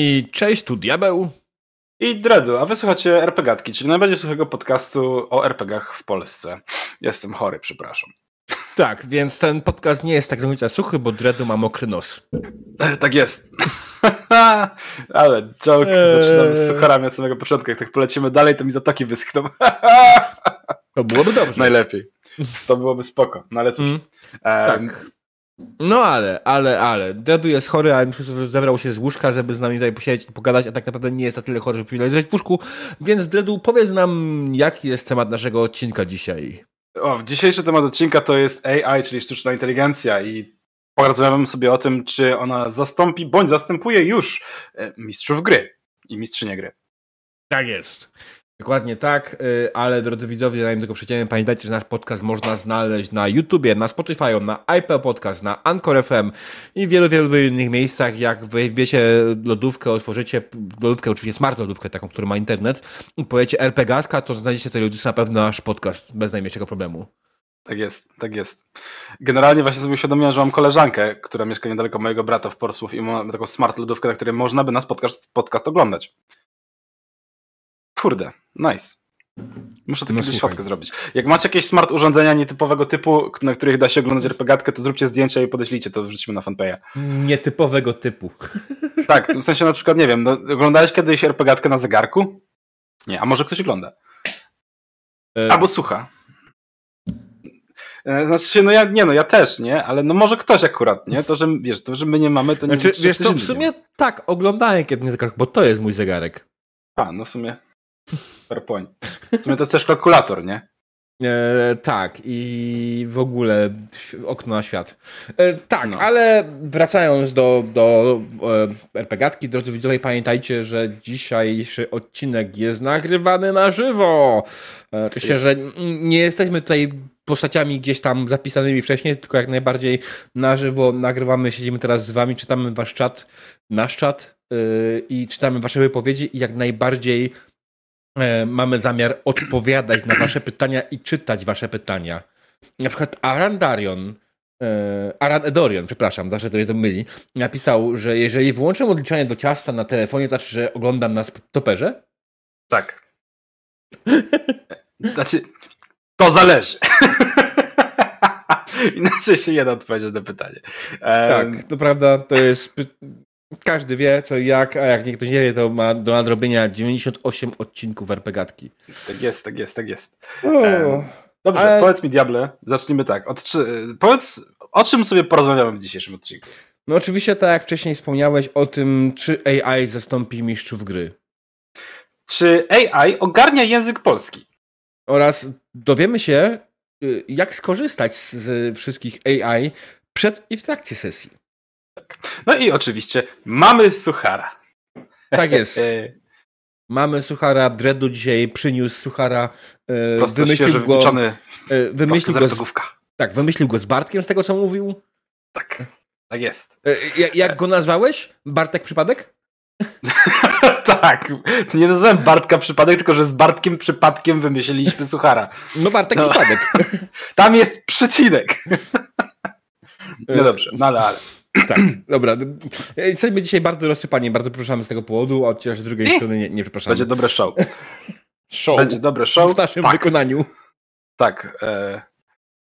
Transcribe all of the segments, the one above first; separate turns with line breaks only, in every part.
I cześć, tu Diabeł.
I Dredu, a wysłuchacie RPGatki, czyli najbardziej suchego podcastu o RPGach w Polsce. Jestem chory, przepraszam.
Tak, więc ten podcast nie jest tak do suchy, bo Dredu ma mokry nos.
E, tak jest. Ale joke, eee. zaczynamy z sucharami od samego początku. Jak tak polecimy dalej, to mi zatoki wyschną.
to byłoby dobrze.
Najlepiej. To byłoby spoko, no ale cóż. Mm,
tak. No ale, ale, ale. Dredu jest chory, a zabrał się z łóżka, żeby z nami tutaj posiedzieć i pogadać, a tak naprawdę nie jest na tyle chory, żeby leżeć w łóżku. Więc Dredu, powiedz nam, jaki jest temat naszego odcinka dzisiaj.
O, dzisiejszy temat odcinka to jest AI, czyli sztuczna inteligencja i porozmawiamy sobie o tym, czy ona zastąpi, bądź zastępuje już e, mistrzów gry i mistrzynię gry.
Tak jest. Dokładnie tak, y, ale drodzy widzowie, zanim tego przejdziemy, pamiętajcie, że nasz podcast można znaleźć na YouTubie, na Spotify, na iPad Podcast, na Anchor FM i wielu, wielu innych miejscach. Jak wybierzecie lodówkę, otworzycie lodówkę, oczywiście smart lodówkę, taką, która ma internet i powiecie RPGatka, to znajdziecie sobie na pewno nasz podcast bez najmniejszego problemu.
Tak jest, tak jest. Generalnie właśnie sobie uświadomiłem, że mam koleżankę, która mieszka niedaleko mojego brata w Portsmouth i ma taką smart lodówkę, na której można by nas podcast, podcast oglądać. Kurde, nice. Muszę taką no, fotkę zrobić. Jak macie jakieś smart urządzenia nietypowego typu, na których da się oglądać RPGatkę, to zróbcie zdjęcia i podeślijcie to, wrzucimy na fanpage'a.
Nietypowego typu.
Tak, w sensie na przykład, nie wiem, no, oglądałeś kiedyś RPGatkę na zegarku? Nie, a może ktoś ogląda? E... Albo słucha. E, znaczy się, no ja, nie no, ja też, nie? Ale no może ktoś akurat, nie? To, że, wiesz, to, że my nie mamy, to nie...
Znaczy, wiesz, to w sumie nie. tak, oglądałem kiedyś na zegarku, bo to jest mój zegarek.
A, no w sumie... PowerPoint. W sumie to jest też kalkulator, nie?
E, tak, i w ogóle okno na świat. E, tak, no. ale wracając do, do e, RPGatki, drodzy widzowie, pamiętajcie, że dzisiejszy odcinek jest nagrywany na żywo. E, oczywiście, że nie jesteśmy tutaj postaciami gdzieś tam zapisanymi wcześniej, tylko jak najbardziej na żywo nagrywamy, siedzimy teraz z wami, czytamy wasz czat, nasz czat e, i czytamy wasze wypowiedzi i jak najbardziej mamy zamiar odpowiadać na Wasze pytania i czytać Wasze pytania. Na przykład Aran Darion, e, Aran Edorion, przepraszam, zawsze to mnie to myli, napisał, że jeżeli włączę odliczanie do ciasta na telefonie, znaczy, że oglądam nas w toperze?
Tak. Znaczy, to zależy. Inaczej się nie da odpowiedzieć na pytanie.
Tak, to prawda, to jest każdy wie co i jak, a jak ktoś nie wie, to ma do nadrobienia 98 odcinków RPGatki.
Tak jest, tak jest, tak jest. Dobrze, ale... powiedz mi Diable, zacznijmy tak. Od, czy, powiedz, o czym sobie porozmawiamy w dzisiejszym odcinku?
No oczywiście tak jak wcześniej wspomniałeś o tym, czy AI zastąpi mistrzów gry.
Czy AI ogarnia język polski?
Oraz dowiemy się, y, jak skorzystać z wszystkich AI przed i w trakcie sesji.
Tak. No i oczywiście mamy Suchara.
Tak jest. mamy Suchara, Dredu dzisiaj przyniósł Suchara.
E, Prosto wymyślił go,
e, wymyślił go z, Tak, wymyślił go z Bartkiem z tego, co mówił.
Tak, tak jest.
E, jak, jak go nazwałeś? Bartek przypadek?
tak. Nie nazwałem Bartka przypadek, tylko że z Bartkiem przypadkiem wymyśliliśmy Suchara.
No Bartek no. przypadek.
Tam jest przecinek. No dobrze, no ale, ale.
Tak, dobra. Jesteśmy dzisiaj bardzo rozsypani, bardzo przepraszamy z tego powodu, a chociaż z drugiej strony nie, nie przepraszamy.
Będzie dobre show.
show.
Będzie dobre show.
W naszym tak. wykonaniu.
Tak, e,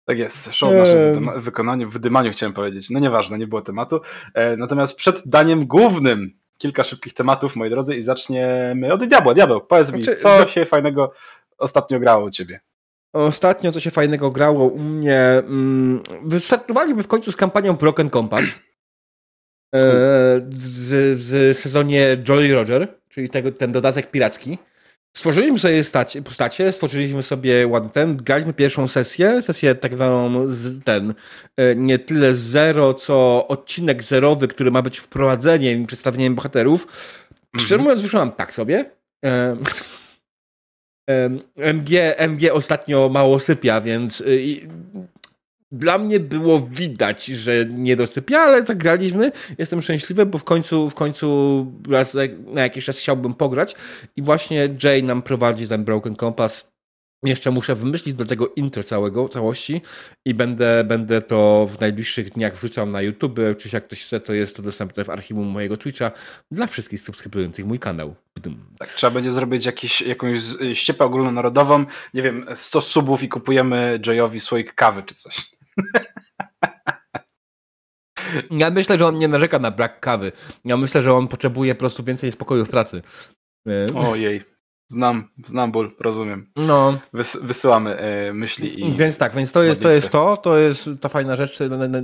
tak jest. Show w naszym e... wykonaniu, w wydymaniu chciałem powiedzieć. No nieważne, nie było tematu. E, natomiast przed daniem głównym kilka szybkich tematów, moi drodzy, i zaczniemy od diabła. Diabeł, powiedz mi, znaczy, co za... się fajnego ostatnio grało u ciebie?
Ostatnio co się fajnego grało u mnie. Mm, wystartowaliby w końcu z kampanią Broken Compass. E, w, w sezonie Jolly Roger, czyli tego, ten dodatek piracki. Stworzyliśmy sobie stacie, postacie, stworzyliśmy sobie ładny ten, graliśmy pierwszą sesję, sesję tak zwaną z, ten, e, nie tyle zero, co odcinek zerowy, który ma być wprowadzeniem i przedstawieniem bohaterów. -hmm. Szczerze mówiąc, wyszłam tak sobie. E, MG, MG ostatnio mało sypia, więc dla mnie było widać, że nie dosypia, ale zagraliśmy. Jestem szczęśliwy, bo w końcu, w końcu raz na jakiś czas chciałbym pograć i właśnie Jay nam prowadzi ten Broken Compass. Jeszcze muszę wymyślić do tego intro całego, całości i będę, będę to w najbliższych dniach wrzucał na YouTube, czy jak ktoś chce, to jest to dostępne w archiwum mojego Twitcha dla wszystkich subskrybujących mój kanał.
Tak, trzeba będzie zrobić jakiś, jakąś ściepę ogólnonarodową, nie wiem, 100 subów i kupujemy Jayowi słoik kawy czy coś.
Ja myślę, że on nie narzeka na brak kawy. Ja myślę, że on potrzebuje po prostu więcej spokoju w pracy.
Ojej. Znam, znam ból, rozumiem.
No.
Wys, wysyłamy e, myśli i.
Więc tak, więc to jest, to jest to, to jest ta fajna rzecz.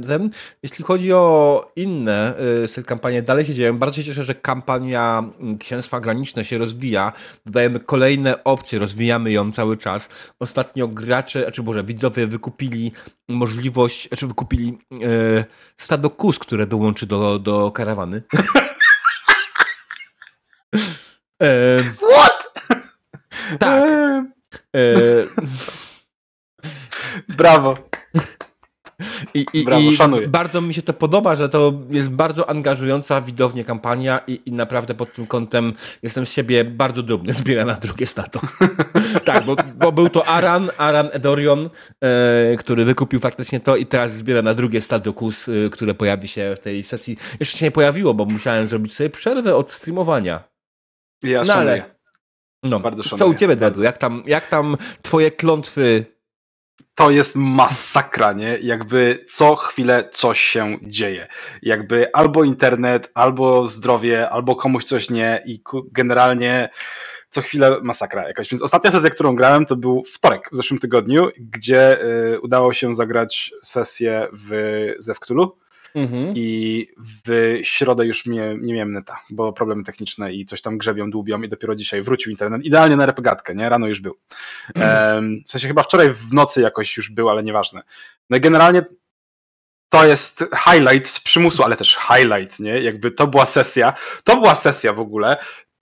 Ten. Jeśli chodzi o inne y, kampanie, dalej się dzieją. Bardzo się cieszę, że kampania mm, Księstwa Graniczne się rozwija. Dodajemy kolejne opcje, rozwijamy ją cały czas. Ostatnio gracze, czy może widzowie wykupili możliwość, czy wykupili y, stado kus, które dołączy do, do karawany.
What?
Tak. Eee.
Brawo.
I, i, Brawo, i bardzo mi się to podoba, że to jest bardzo angażująca widownie kampania i, i naprawdę pod tym kątem jestem z siebie bardzo dumny. Zbiera na drugie stato. tak, bo, bo, był to Aran, Aran Edorion, e, który wykupił faktycznie to i teraz zbiera na drugie stato kus, e, które pojawi się w tej sesji. Jeszcze się nie pojawiło, bo musiałem zrobić sobie przerwę od streamowania.
Ja no, ale
no, bardzo szanuję. Co u ciebie, Dedu? Jak tam, jak tam twoje klątwy?
To jest masakra, nie? Jakby co chwilę coś się dzieje. Jakby albo internet, albo zdrowie, albo komuś coś nie i generalnie co chwilę masakra jakaś. Więc ostatnia sesja, którą grałem, to był wtorek w zeszłym tygodniu, gdzie y, udało się zagrać sesję w Zewktulu Mhm. I w środę już nie, nie miałem neta, bo problemy techniczne i coś tam grzebią, dłubią i dopiero dzisiaj wrócił internet. Idealnie na repegatkę, nie? Rano już był. Um, w sensie chyba wczoraj w nocy jakoś już był, ale nieważne. No i generalnie to jest highlight z przymusu, ale też highlight, nie? Jakby to była sesja, to była sesja w ogóle,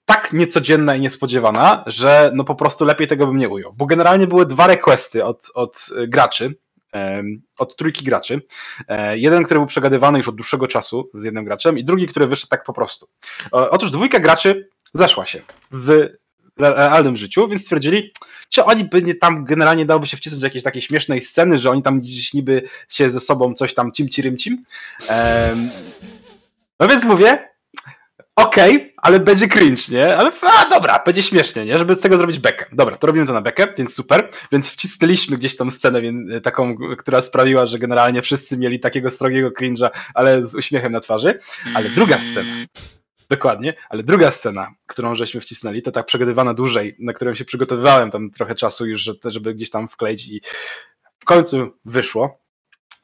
tak niecodzienna i niespodziewana, że no po prostu lepiej tego bym nie ujął. Bo generalnie były dwa requesty od, od graczy, od trójki graczy. E, jeden, który był przegadywany już od dłuższego czasu z jednym graczem i drugi, który wyszedł tak po prostu. Otóż dwójka graczy zeszła się w realnym życiu, więc stwierdzili, czy oni by nie tam generalnie dałoby się wcisnąć jakieś takiej śmiesznej sceny, że oni tam gdzieś niby się ze sobą coś tam cim cim cim. No więc mówię, okej, okay, ale będzie cringe, nie? Ale a, dobra, będzie śmiesznie, nie? Żeby z tego zrobić bekę. Dobra, to robimy to na bekę, więc super. Więc wcisnęliśmy gdzieś tą scenę taką, która sprawiła, że generalnie wszyscy mieli takiego strogiego cringe'a, ale z uśmiechem na twarzy. Ale druga scena, Dokładnie, ale druga scena, którą żeśmy wcisnęli, to tak przegadywana dłużej, na którą się przygotowywałem tam trochę czasu już, żeby gdzieś tam wkleić i w końcu wyszło.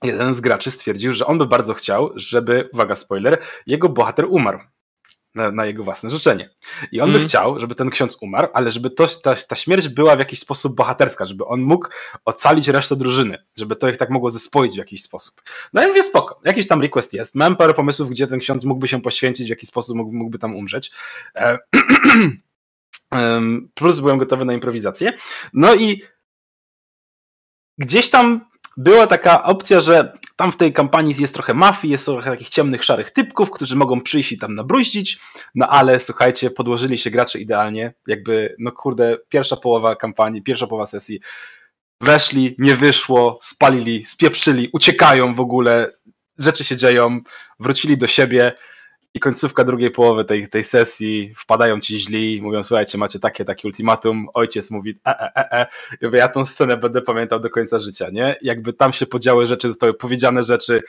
Jeden z graczy stwierdził, że on by bardzo chciał, żeby, uwaga, spoiler, jego bohater umarł na, na, jego własne życzenie. I on mm. by chciał, żeby ten ksiądz umarł, ale żeby to, ta, ta śmierć była w jakiś sposób bohaterska, żeby on mógł ocalić resztę drużyny, żeby to ich tak mogło zespoić w jakiś sposób. No i mówię, spoko, jakiś tam request jest. Mam parę pomysłów, gdzie ten ksiądz mógłby się poświęcić, w jaki sposób mógłby, mógłby tam umrzeć. E plus byłem gotowy na improwizację. No i gdzieś tam była taka opcja, że tam w tej kampanii jest trochę mafii, jest trochę takich ciemnych, szarych typków, którzy mogą przyjść i tam nabruździć, no ale słuchajcie, podłożyli się gracze idealnie, jakby, no kurde, pierwsza połowa kampanii, pierwsza połowa sesji, weszli, nie wyszło, spalili, spieprzyli, uciekają w ogóle, rzeczy się dzieją, wrócili do siebie, i końcówka drugiej połowy tej, tej sesji, wpadają ci źli, mówią, słuchajcie, macie takie, takie ultimatum, ojciec mówi, e, e, e, e. Ja, mówię, ja tą scenę będę pamiętał do końca życia, nie? Jakby tam się podziały rzeczy, zostały powiedziane rzeczy,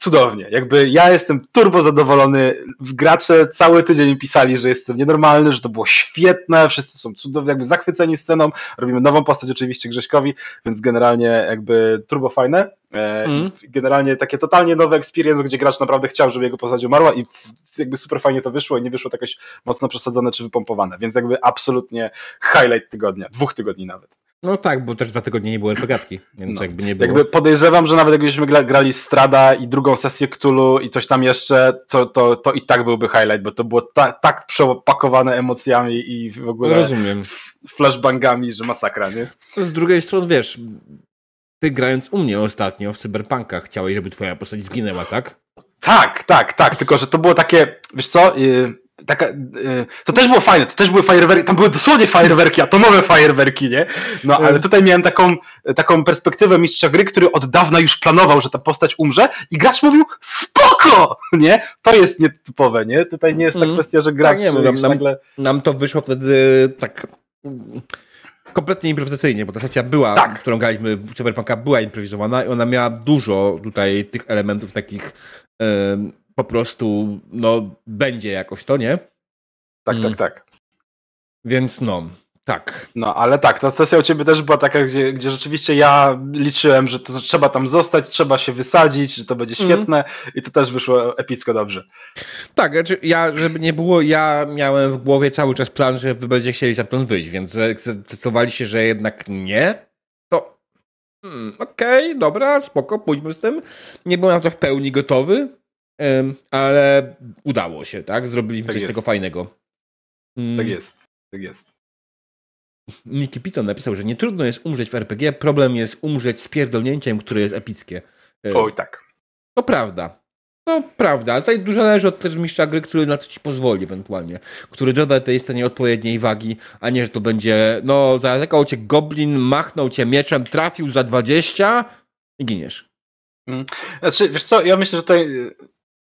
cudownie. Jakby ja jestem turbo zadowolony. Gracze cały tydzień pisali, że jestem nienormalny, że to było świetne, wszyscy są cudownie, jakby zachwyceni sceną. Robimy nową postać oczywiście Grześkowi, więc generalnie jakby turbo fajne. Mm. Generalnie takie totalnie nowe experience, gdzie gracz naprawdę chciał, żeby jego postać umarła i jakby super fajnie to wyszło i nie wyszło tak jakoś mocno przesadzone czy wypompowane, więc jakby absolutnie highlight tygodnia, dwóch tygodni nawet.
No tak, bo też dwa tygodnie nie było RPGatki, więc no. jakby nie było.
Jakby podejrzewam, że nawet jakbyśmy grali Strada i drugą sesję Cthulhu i coś tam jeszcze, to, to, to i tak byłby highlight, bo to było ta, tak przepakowane emocjami i w ogóle
Rozumiem.
flashbangami, że masakra, nie?
Z drugiej strony, wiesz, ty grając u mnie ostatnio w Cyberpunkach chciałeś, żeby twoja postać zginęła, tak?
Tak, tak, tak, tylko że to było takie, wiesz co, yy taka, y, to też było fajne, to też były fajerwerki, tam były dosłownie fajerwerki, atomowe fajerwerki, nie? No ale mm. tutaj miałem taką, taką perspektywę mistrza gry, który od dawna już planował, że ta postać umrze i gracz mówił spoko, nie? To jest nietypowe, nie? Tutaj nie jest ta mm. kwestia, że gracz tak, nie, nam, nagle...
nam to wyszło wtedy tak kompletnie improwizacyjnie, bo ta sesja była, tak. którą graliśmy w Cyberpunka, była improwizowana i ona miała dużo tutaj tych elementów takich po prostu, no, będzie jakoś to, nie?
Tak, mm. tak, tak.
Więc no, tak.
No, ale tak, ta sesja u ciebie też była taka, gdzie, gdzie rzeczywiście ja liczyłem, że to trzeba tam zostać, trzeba się wysadzić, że to będzie mhm. świetne mm. i to też wyszło epicko dobrze.
Tak, znaczy ja, żeby nie było, ja miałem w głowie cały czas plan, że wy będziecie chcieli za plan wyjść, więc zdecydowaliście, że jednak nie, to hmm, okej, okay, dobra, spoko, pójdźmy z tym. Nie byłem na to w pełni gotowy, ale udało się, tak? Zrobiliśmy tak coś jest. tego fajnego.
Mm. Tak jest, tak jest.
Nicky Piton napisał, że nie trudno jest umrzeć w RPG, problem jest umrzeć z pierdolnięciem, które jest epickie.
Oj, tak.
To prawda. To prawda, ale tutaj dużo zależy od też mistrza gry, który na to ci pozwoli ewentualnie. Który doda tej scenie odpowiedniej wagi, a nie, że to będzie, no, zaatakował cię goblin, machnął cię mieczem, trafił za 20 i giniesz.
Mm. Znaczy, wiesz co, ja myślę, że tutaj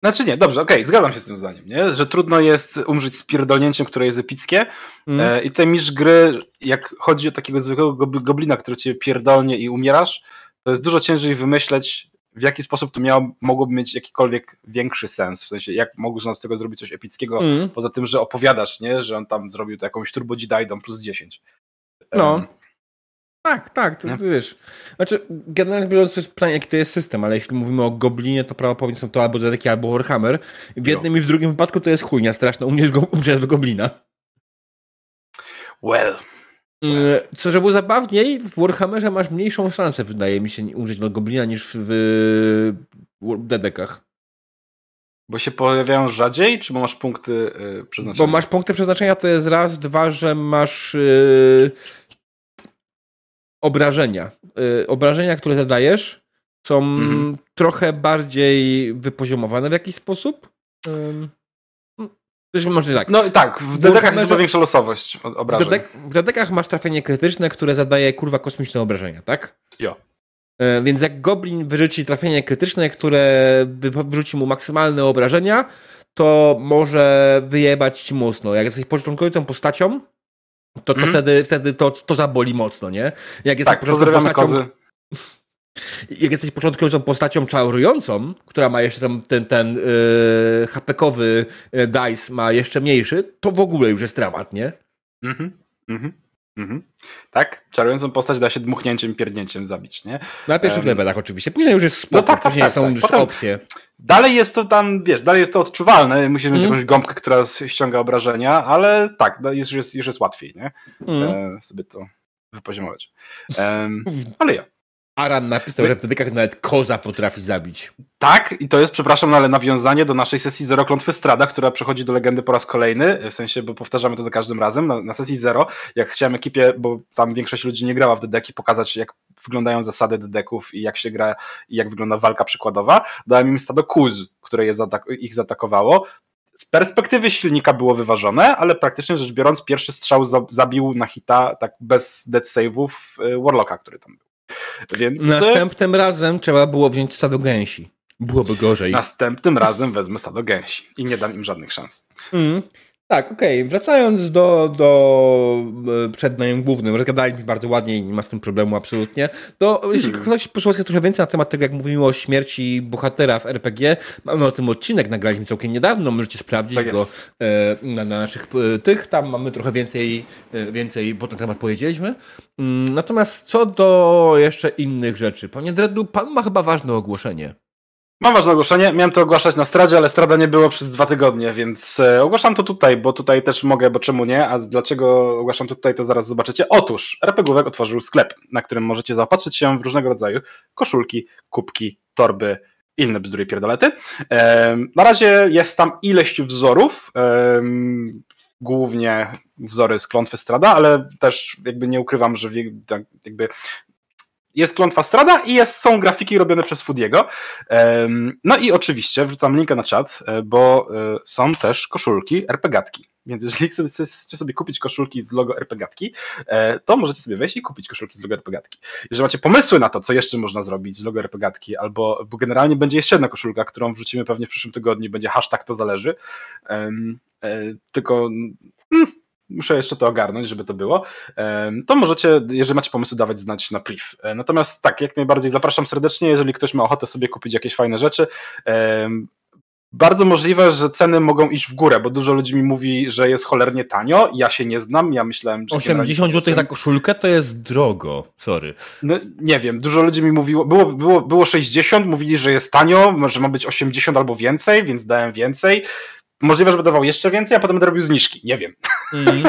znaczy nie, dobrze, okej, okay, zgadzam się z tym zdaniem, nie? że trudno jest umrzeć z pierdolnięciem, które jest epickie mm. e, i tutaj mistrz gry, jak chodzi o takiego zwykłego goblina, który cię pierdolnie i umierasz, to jest dużo ciężej wymyśleć, w jaki sposób to miało, mogłoby mieć jakikolwiek większy sens, w sensie jak można z tego zrobić coś epickiego, mm. poza tym, że opowiadasz, nie? że on tam zrobił to jakąś turbo plus 10.
No. Tak, tak, to, to wiesz. Znaczy, generalnie biorąc, to jest pytanie, jaki to jest system, ale jeśli mówimy o Goblinie, to prawdopodobnie są to albo Dedeki, albo Warhammer. W jednym i w drugim wypadku to jest chujnia straszna, umrzeć, go, umrzeć do Goblina.
Well.
Mm, co, żeby było zabawniej, w Warhammerze masz mniejszą szansę, wydaje mi się, umrzeć do Goblina niż w Dedekach.
Bo się pojawiają rzadziej, czy masz punkty yy, przeznaczenia?
Bo masz punkty przeznaczenia, to jest raz, dwa, że masz... Yy obrażenia. Y, obrażenia, które zadajesz, są mhm. trochę bardziej wypoziomowane w jakiś sposób. Coś może tak.
No tak, w dedekach jest większa losowość obrażeń. W, dedek,
w dedekach masz trafienie krytyczne, które zadaje kurwa kosmiczne obrażenia, tak?
Jo.
E, więc jak Goblin wyrzuci trafienie krytyczne, które wyrzuci mu maksymalne obrażenia, to może wyjebać ci mocno. Jak jesteś początkową postacią, to, to mm. wtedy, wtedy to, to zaboli mocno, nie? Jak jesteś
tak, początkową postacią... Kozy.
Jak jesteś początkową postacią czarującą, która ma jeszcze ten, ten, ten yy, hapekowy yy, dice ma jeszcze mniejszy, to w ogóle już jest dramat, nie? Mhm,
mhm. Mhm. Tak? Czarującą postać da się dmuchnięciem pierdnięciem zabić, nie?
Na pierwszych um, levelach oczywiście. Później już jest spoko, no tak, tak, później tak, są tak. już Potem opcje.
Dalej jest to tam, wiesz, dalej jest to odczuwalne. Musisz mieć mm. jakąś gąbkę, która ściąga obrażenia, ale tak, no, już jest, już jest łatwiej, nie? Mm. E, sobie to wypoziomować. Um, ale ja.
Aran napisał, że w dedykach nawet koza potrafi zabić.
Tak, i to jest, przepraszam, no ale nawiązanie do naszej sesji Zero Klątwy Strada, która przechodzi do legendy po raz kolejny, w sensie, bo powtarzamy to za każdym razem. Na, na sesji Zero, jak chciałem ekipie, bo tam większość ludzi nie grała w dedeki, pokazać jak wyglądają zasady dedeków i jak się gra i jak wygląda walka przykładowa, dałem im stado kuz, które je zaatak ich zaatakowało. Z perspektywy silnika było wyważone, ale praktycznie rzecz biorąc, pierwszy strzał zabił na hita tak bez dead save'ów y, Warlocka, który tam był.
Więc... Następnym razem trzeba było wziąć stado gęsi. Byłoby gorzej.
Następnym razem wezmę stado gęsi i nie dam im żadnych szans.
Mm. Tak, okej. Okay. Wracając do, do e, przed najem głównym, rozgadaliśmy bardzo ładnie i nie ma z tym problemu absolutnie. To jeśli hmm. ktoś posłucha trochę więcej na temat tego, jak mówimy o śmierci bohatera w RPG, mamy o tym odcinek, nagraliśmy całkiem niedawno, możecie sprawdzić tak go e, na, na, naszych e, tych, tam mamy trochę więcej, więcej, bo ten temat powiedzieliśmy. Mm, natomiast co do jeszcze innych rzeczy, panie Dredu, pan ma chyba ważne ogłoszenie.
Mam ważne ogłoszenie. Miałem to ogłaszać na stradzie, ale strada nie było przez dwa tygodnie, więc e, ogłaszam to tutaj, bo tutaj też mogę, bo czemu nie? A dlaczego ogłaszam tutaj, to zaraz zobaczycie. Otóż RPGówek otworzył sklep, na którym możecie zaopatrzyć się w różnego rodzaju koszulki, kubki, torby, inne bzdury pierdolety. Na razie jest tam ileś wzorów, głównie wzory z klątwy strada, ale też jakby nie ukrywam, że tak jakby jest klątwa Strada i jest, są grafiki robione przez Foodiego. No i oczywiście wrzucam linkę na czat, e, bo e, są też koszulki RPGatki. Więc jeżeli chcecie sobie kupić koszulki z logo RPGatki, e, to możecie sobie wejść i kupić koszulki z logo RPGatki. Jeżeli macie pomysły na to, co jeszcze można zrobić z logo RPGatki, albo bo generalnie będzie jeszcze jedna koszulka, którą wrzucimy pewnie w przyszłym tygodniu, będzie hashtag to zależy. Tylko mm, muszę jeszcze to ogarnąć, żeby to było, to możecie, jeżeli macie pomysły, dawać znać na priv. E, natomiast tak, jak najbardziej zapraszam serdecznie, jeżeli ktoś ma ochotę sobie kupić jakieś fajne rzeczy. Bardzo możliwe, że ceny mogą iść w górę, bo dużo ludzi mi mówi, że jest cholernie tanio. Ja się nie znam, ja myślałem, że.
80 zł za koszulkę to jest drogo, sorry.
No, nie wiem, dużo ludzi mi mówiło, było, było, było 60, mówili, że jest tanio, że ma być 80 albo więcej, więc dałem więcej. Możliwe, że będę dawał jeszcze więcej, a potem będę robił zniżki. Nie wiem. Mm.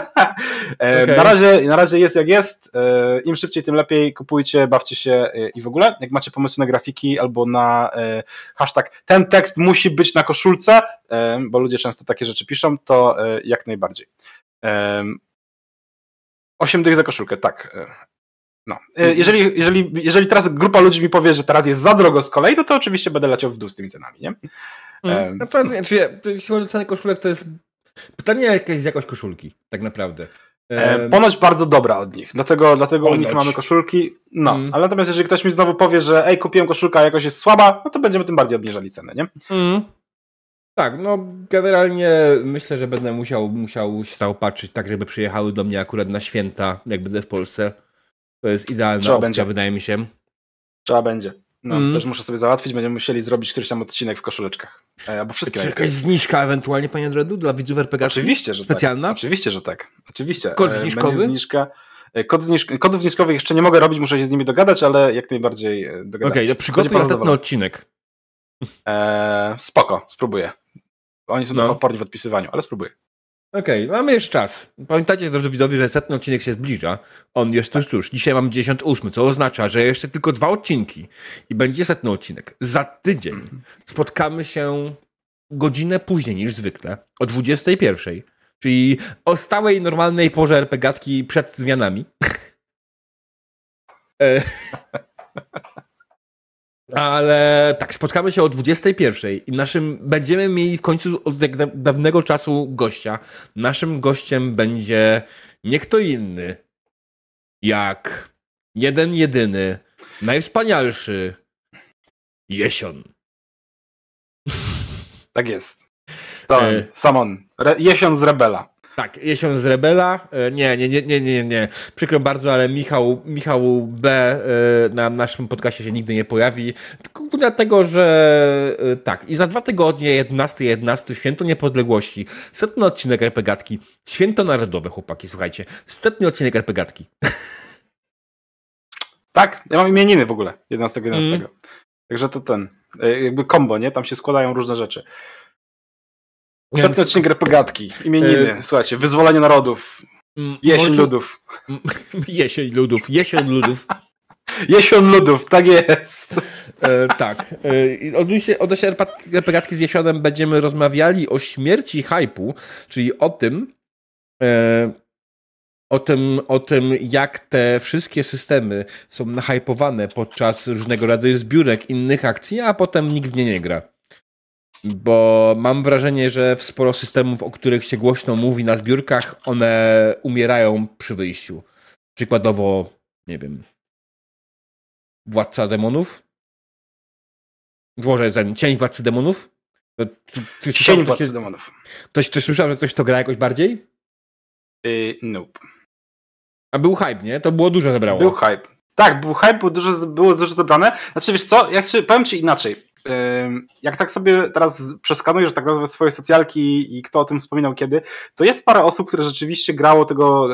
okay. na, razie, na razie jest jak jest. E, Im szybciej, tym lepiej. Kupujcie, bawcie się e, i w ogóle. Jak macie pomysły na grafiki albo na hashtag ten tekst musi być na koszulce, bo ludzie często takie rzeczy piszą, to jak najbardziej. 8 dych za koszulkę, tak. No. Jeżeli, jeżeli, jeżeli teraz grupa ludzi mi powie, że teraz jest za drogo z kolei, no to oczywiście będę leciał w dół z tymi cenami, nie?
Mm. No to jest, znaczy, jeśli chodzi o cenę koszulek, to jest pytanie jakaś z jakość koszulki, tak naprawdę.
E, ponoć bardzo dobra od nich, dlatego, dlatego u nich mamy koszulki. No, mm. ale natomiast jeżeli ktoś mi znowu powie, że ej, kupiłem koszulkę, a jakoś jest słaba, no to będziemy tym bardziej obniżali cenę, nie? Mm.
Tak, no generalnie myślę, że będę musiał, musiał się zaopatrzyć tak, żeby przyjechały do mnie akurat na święta, jak będę w Polsce. To jest idealna Trzeba opcja, będzie. wydaje mi się.
Trzeba będzie. No, mm. też muszę sobie załatwić, będziemy musieli zrobić któryś tam odcinek w koszuleczkach. E, albo wszystkie.
Czy jakaś zniżka ewentualnie, panie Dredu, dla widzów RPG?
Oczywiście, że
tak. Specjalna?
tak. Oczywiście, że tak. Oczywiście.
Kod e, zniżkowy?
zniżka. E, kod zniżk kodów zniżkowych jeszcze nie mogę robić, muszę się z nimi dogadać, ale jak najbardziej dogadać.
Okej, okay, to przygotuj następny odcinek.
E, spoko, spróbuję. Oni są no. oporni w odpisywaniu, ale spróbuję.
Okej, okay, mamy jeszcze czas. Pamiętajcie, drodzy widzowie, że setny odcinek się zbliża. On jest tuż, tuż. Dzisiaj mam 98, co oznacza, że jeszcze tylko dwa odcinki i będzie setny odcinek. Za tydzień spotkamy się godzinę później niż zwykle, o 21. Czyli o stałej, normalnej porze RPGatki przed zmianami. E, ale tak, spotkamy się o 21 i naszym będziemy mieli w końcu od dawnego czasu gościa. Naszym gościem będzie nie kto inny, jak jeden jedyny, najwspanialszy Jesion.
Tak jest. To e... Samon. Re Jesion z Rebela.
Tak, Jesion z Rebela. E, nie, nie, nie, nie, nie, nie. Przykro bardzo, ale Michał, Michał B e, na naszym podcaście się nigdy nie pojawi. Tylko dlatego, że e, tak. I za dwa tygodnie, 11, 11, Święto Niepodległości, setny odcinek RPGatki, Święto Narodowe, chłopaki, słuchajcie. Setny odcinek RPGatki.
Tak, ja mam imieniny w ogóle, 11, 11. Mm. Także to ten, jakby kombo, nie? Tam się składają różne rzeczy. Ostatni Więc... odcinek Repogatki, imieniny, y... słuchajcie, wyzwolenie narodów, jesień Może... ludów.
jesień ludów, jesień ludów.
Jesion ludów, tak jest.
E, tak. E, odnośnie, odnośnie z jesionem będziemy rozmawiali o śmierci hypu, czyli o tym, e, o tym, o tym, jak te wszystkie systemy są nahypowane podczas różnego rodzaju zbiórek innych akcji, a potem nikt w nie nie gra. Bo mam wrażenie, że w sporo systemów, o których się głośno mówi na zbiórkach, one umierają przy wyjściu. Przykładowo, nie wiem, Władca Demonów? Może ten Cień Władcy Demonów?
Cień Władcy Demonów.
Ktoś, ktoś słyszał, że ktoś to gra jakoś bardziej?
Yy, nope.
A był hype, nie? To było dużo zebrało.
Był hype. Tak, był hype, było dużo, było dużo zebrane. Znaczy, wiesz co, jak ci, powiem ci inaczej jak tak sobie teraz przeskanujesz, tak nazwę swoje socjalki i kto o tym wspominał kiedy, to jest parę osób, które rzeczywiście grało tego,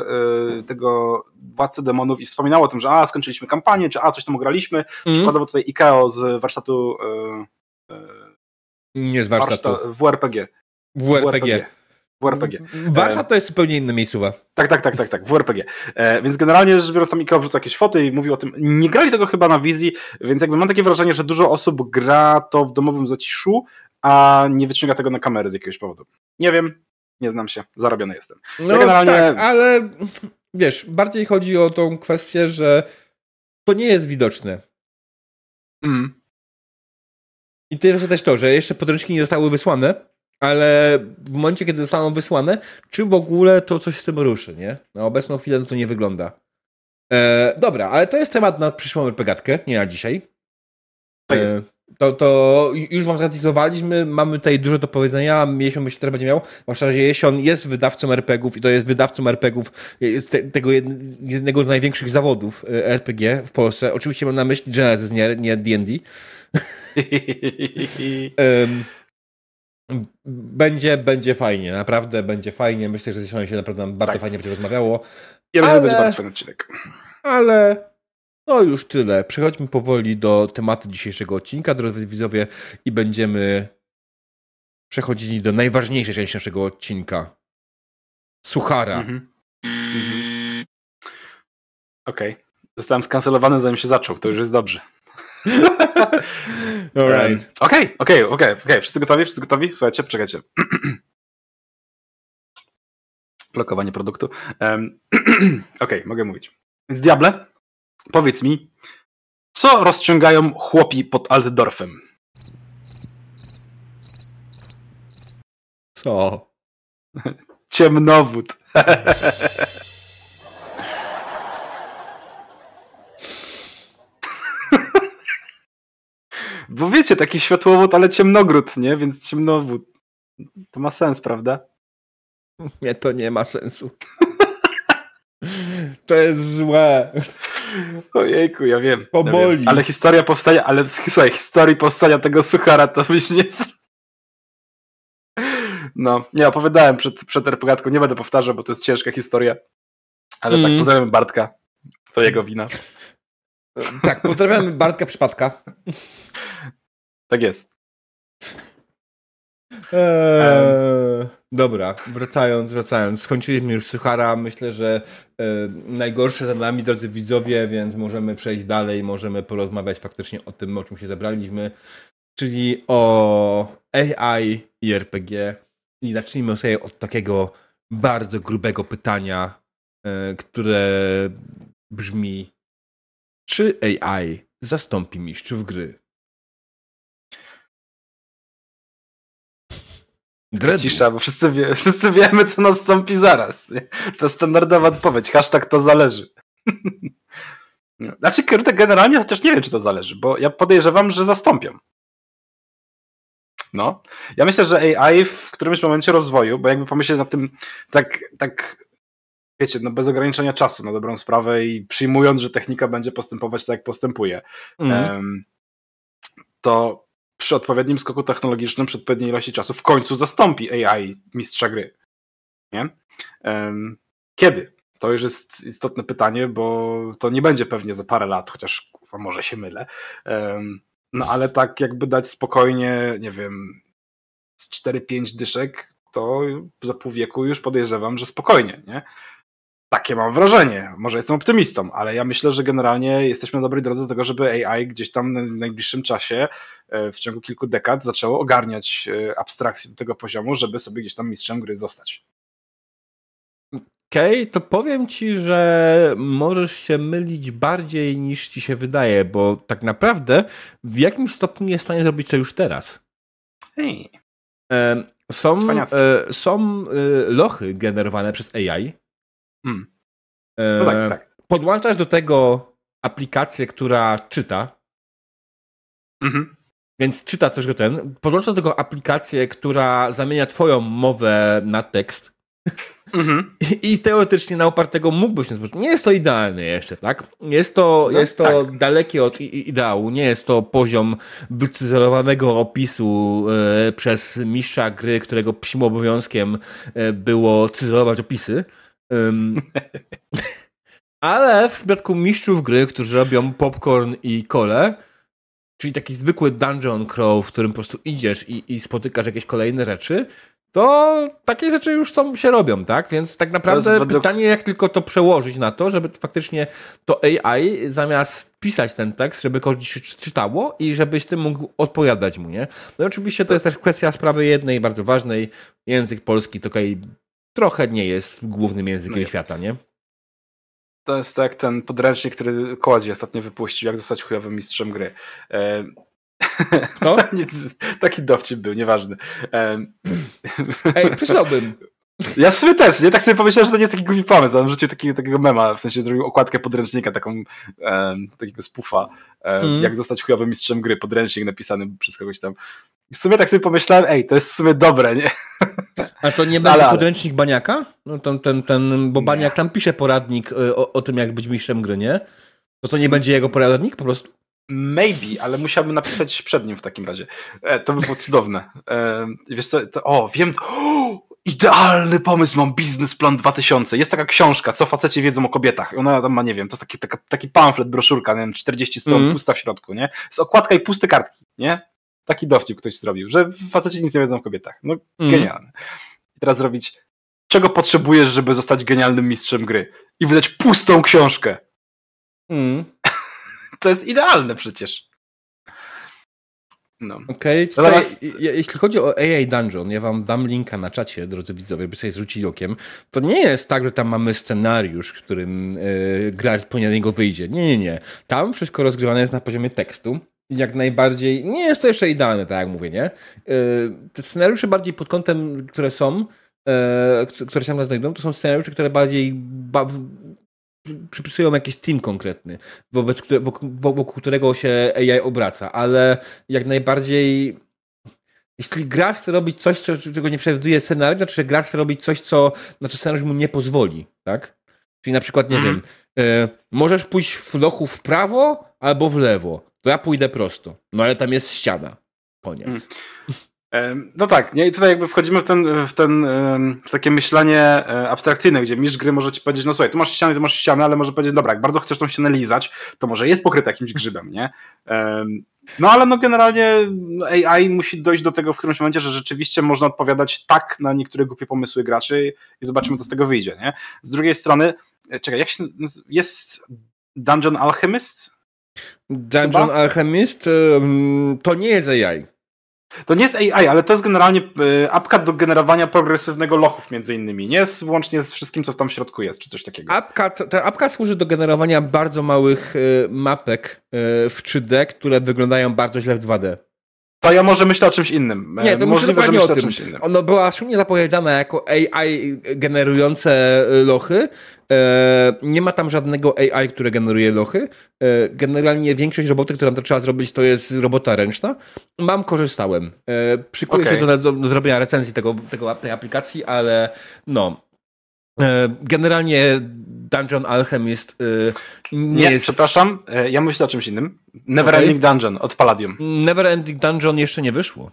e, tego Władcy Demonów i wspominało o tym, że a, skończyliśmy kampanię, czy a, coś tam graliśmy. Mm. Przykładowo tutaj Ikeo z warsztatu
e, e, nie z warsztatu.
Warsztat, WRPG.
WRPG. WRPG.
WRPG.
Warsztat to jest zupełnie inne miejscowa.
Tak, tak, tak, tak, tak, WRPG. E, więc generalnie rzecz biorąc tam Ikea wrzuca jakieś foty i mówił o tym. Nie grali tego chyba na wizji, więc jakby mam takie wrażenie, że dużo osób gra to w domowym zaciszu, a nie wyciąga tego na kamerę z jakiegoś powodu. Nie wiem, nie znam się, zarobiony jestem.
No ja generalnie... tak, ale wiesz, bardziej chodzi o tą kwestię, że to nie jest widoczne.
Mm.
I jest też to, że jeszcze podręczniki nie zostały wysłane, ale w momencie, kiedy zostaną wysłane, czy w ogóle to coś z tym ruszy, nie? Na obecną chwilę to nie wygląda. E, dobra, ale to jest temat na przyszłą repegatkę, nie na dzisiaj. E, to, to już wam zrealizowaliśmy, mamy tutaj dużo do powiedzenia, Jesion myślę, że będzie miał, zwłaszcza, że Jesion jest wydawcą RPGów i to jest wydawcą RPGów, jest te, tego jednego z największych zawodów e, RPG w Polsce. Oczywiście mam na myśli Genesis, nie, nie D&D. um, będzie, będzie fajnie, naprawdę będzie fajnie. Myślę, że z się naprawdę bardzo tak. fajnie będzie rozmawiało.
Ja że będzie bardzo fajny odcinek.
Ale no już tyle. Przechodźmy powoli do tematu dzisiejszego odcinka, drodzy widzowie, i będziemy przechodzili do najważniejszej części naszego odcinka. Suchara. Mhm.
Mhm. Okej. Okay. Zostałem skancelowany zanim się zaczął, to już jest dobrze.
Alright.
Okej, okej, okej, okej. Wszyscy gotowi? Wszyscy gotowi? Słuchajcie, poczekajcie. Blokowanie produktu. Um, okej, mogę mówić. Więc Diable, Powiedz mi, co rozciągają chłopi pod Altdorfem?
Co?
Ciemnowód. Bo wiecie, taki światłowód, ale ciemnogród, nie? Więc ciemnowód. To ma sens, prawda?
Nie, to nie ma sensu. To jest złe.
Ojejku, ja wiem.
Poboli.
Ja. Ale historia powstania, ale słuchaj, historii powstania tego suchara to byś nie... No, nie, opowiadałem przed, przed RPGatką, nie będę powtarzał, bo to jest ciężka historia. Ale tak, mm. tak, pozdrawiam Bartka. To jego wina.
Tak, pozdrawiam Bartka Przypadka.
Tak jest.
Eee, dobra, wracając, wracając. Skończyliśmy już Suchara. Myślę, że e, najgorsze za nami, drodzy widzowie, więc możemy przejść dalej, możemy porozmawiać faktycznie o tym, o czym się zebraliśmy, czyli o AI i RPG. I zacznijmy sobie od takiego bardzo grubego pytania, e, które brzmi: czy AI zastąpi mistrzów gry?
Dreadwood. Cisza, bo wszyscy, wie, wszyscy wiemy, co nastąpi zaraz. To standardowa odpowiedź. Hashtag to zależy. Znaczy, generalnie chociaż nie wiem, czy to zależy, bo ja podejrzewam, że zastąpią. No. Ja myślę, że AI w którymś momencie rozwoju, bo jakby pomyśleć nad tym tak, tak wiecie, no bez ograniczenia czasu na dobrą sprawę i przyjmując, że technika będzie postępować tak, jak postępuje, mm. to przy odpowiednim skoku technologicznym, przy odpowiedniej ilości czasu w końcu zastąpi AI mistrza gry. Nie? Kiedy? To już jest istotne pytanie, bo to nie będzie pewnie za parę lat, chociaż może się mylę. No ale tak jakby dać spokojnie, nie wiem, z 4-5 dyszek, to za pół wieku już podejrzewam, że spokojnie, nie? Takie mam wrażenie. Może jestem optymistą, ale ja myślę, że generalnie jesteśmy na dobrej drodze do tego, żeby AI gdzieś tam w najbliższym czasie, e, w ciągu kilku dekad, zaczęło ogarniać e, abstrakcję do tego poziomu, żeby sobie gdzieś tam mistrzem gry zostać.
Okej, okay, to powiem ci, że możesz się mylić bardziej niż ci się wydaje, bo tak naprawdę w jakimś stopniu jest w stanie zrobić to już teraz.
Hey.
Są, e, są lochy generowane przez AI, Hmm. No tak, tak. Podłączasz do tego aplikację, która czyta. Mhm. Więc czyta też go ten. Podłączasz do tego aplikację, która zamienia twoją mowę na tekst. Mhm. I, I, teoretycznie na opartego mógłbyś się Nie jest to idealne jeszcze, tak? Jest to, no, jest to tak. dalekie od ideału. Nie jest to poziom wycyzelowanego opisu e, przez mistrza gry, którego psim obowiązkiem e, było cyzelować opisy. Um, ale w przypadku mistrzów gry, którzy robią popcorn i kole, czyli taki zwykły dungeon crawl, w którym po prostu idziesz i, i spotykasz jakieś kolejne rzeczy, to takie rzeczy już są, się robią, tak? Więc tak naprawdę pytanie, jak tylko to przełożyć na to, żeby faktycznie to AI zamiast pisać ten tekst, żeby kogoś się czytało i żebyś ty mógł odpowiadać mu, nie? No oczywiście to jest też kwestia sprawy jednej, bardzo ważnej. Język polski to trochę nie jest głównym językiem no świata, nie?
to jest tak ten podręcznik, który Kołodzi ostatnio wypuścił, jak zostać chujowym mistrzem gry. E...
No?
Taki dowcip był, nieważny. E...
Ej, przysłałbym.
Ja w sumie też, nie? Tak sobie pomyślałem, że to nie jest taki głupi pomysł. On rzucił taki, takiego mema, w sensie zrobił okładkę podręcznika, taką e, takiego spufa, e, mm. jak zostać chujowym mistrzem gry, podręcznik napisany przez kogoś tam. I w sumie tak sobie pomyślałem, ej, to jest w sumie dobre, nie?
A to nie będzie ale, podręcznik Baniaka? No ten, ten, ten, bo Baniak tam pisze poradnik e, o, o tym, jak być mistrzem gry, nie? To to nie będzie jego poradnik po prostu?
Maybe, ale musiałbym napisać przed nim w takim razie. E, to by było cudowne. E, wiesz co, to, o, wiem, o, idealny pomysł, mam biznesplan 2000. Jest taka książka, co faceci wiedzą o kobietach. Ona tam ma, nie wiem, to jest taki, taka, taki pamflet, broszurka, nie wiem, 40 stron, mm. pusta w środku, nie? Z okładka i puste kartki, nie? Taki dowcip ktoś zrobił, że faceci nic nie wiedzą o kobietach. No, mm. genialne. I teraz zrobić, czego potrzebujesz, żeby zostać genialnym mistrzem gry? I wydać pustą książkę.
Mm.
to jest idealne przecież.
No. Okej, okay, Teraz... jeśli chodzi o AI Dungeon, ja wam dam linka na czacie, drodzy widzowie, by sobie zwrócili okiem. To nie jest tak, że tam mamy scenariusz, w którym yy, gracz po niego wyjdzie. Nie, nie, nie. Tam wszystko rozgrywane jest na poziomie tekstu. Jak najbardziej, nie jest to jeszcze idealne, tak jak mówię, nie? Yy, te scenariusze bardziej pod kątem, które są, yy, które się tam znajdują, to są scenariusze, które bardziej ba przypisują jakiś team konkretny, wobec, wokół, wokół którego się AI obraca, ale jak najbardziej jeśli gracz chce robić coś, czego nie przewiduje scenariusz, znaczy, że gracz chce robić coś, co, na co scenariusz mu nie pozwoli, tak? Czyli na przykład, nie mm. wiem, y, możesz pójść w lochu w prawo albo w lewo, to ja pójdę prosto, no ale tam jest ściana. Koniec. Mm.
No tak, nie? i tutaj jakby wchodzimy w, ten, w, ten, w takie myślenie e, abstrakcyjne, gdzie mistrz gry może ci powiedzieć, no słuchaj, tu masz ścianę, tu masz ścianę, ale może powiedzieć, dobra, jak bardzo chcesz tą ścianę lizać, to może jest pokryta jakimś grzybem, nie? No ale no generalnie AI musi dojść do tego w którymś momencie, że rzeczywiście można odpowiadać tak na niektóre głupie pomysły graczy i zobaczymy, co z tego wyjdzie, nie? Z drugiej strony, e, czekaj, jak się jest Dungeon Alchemist?
Dungeon Chyba? Alchemist to nie jest AI.
To nie jest AI, ale to jest generalnie e, apka do generowania progresywnego lochów między innymi. Nie łącznie z wszystkim, co tam w środku jest, czy coś takiego.
Apka, ta apka służy do generowania bardzo małych e, mapek w 3D, które wyglądają bardzo źle w 2D.
To ja może myślę o czymś innym.
Nie, to myślę dokładnie o tym. O Ono była szumnie zapowiadana jako AI generujące lochy. Nie ma tam żadnego AI, które generuje lochy. Generalnie większość roboty, którą to trzeba zrobić, to jest robota ręczna. Mam, korzystałem. Przykuję okay. się do, do, do zrobienia recenzji tego, tego, tej aplikacji, ale no, Generalnie Dungeon Alchemist nie, nie jest...
przepraszam, ja myślę o czymś innym. Neverending okay. Dungeon od Palladium.
Neverending Dungeon jeszcze nie wyszło.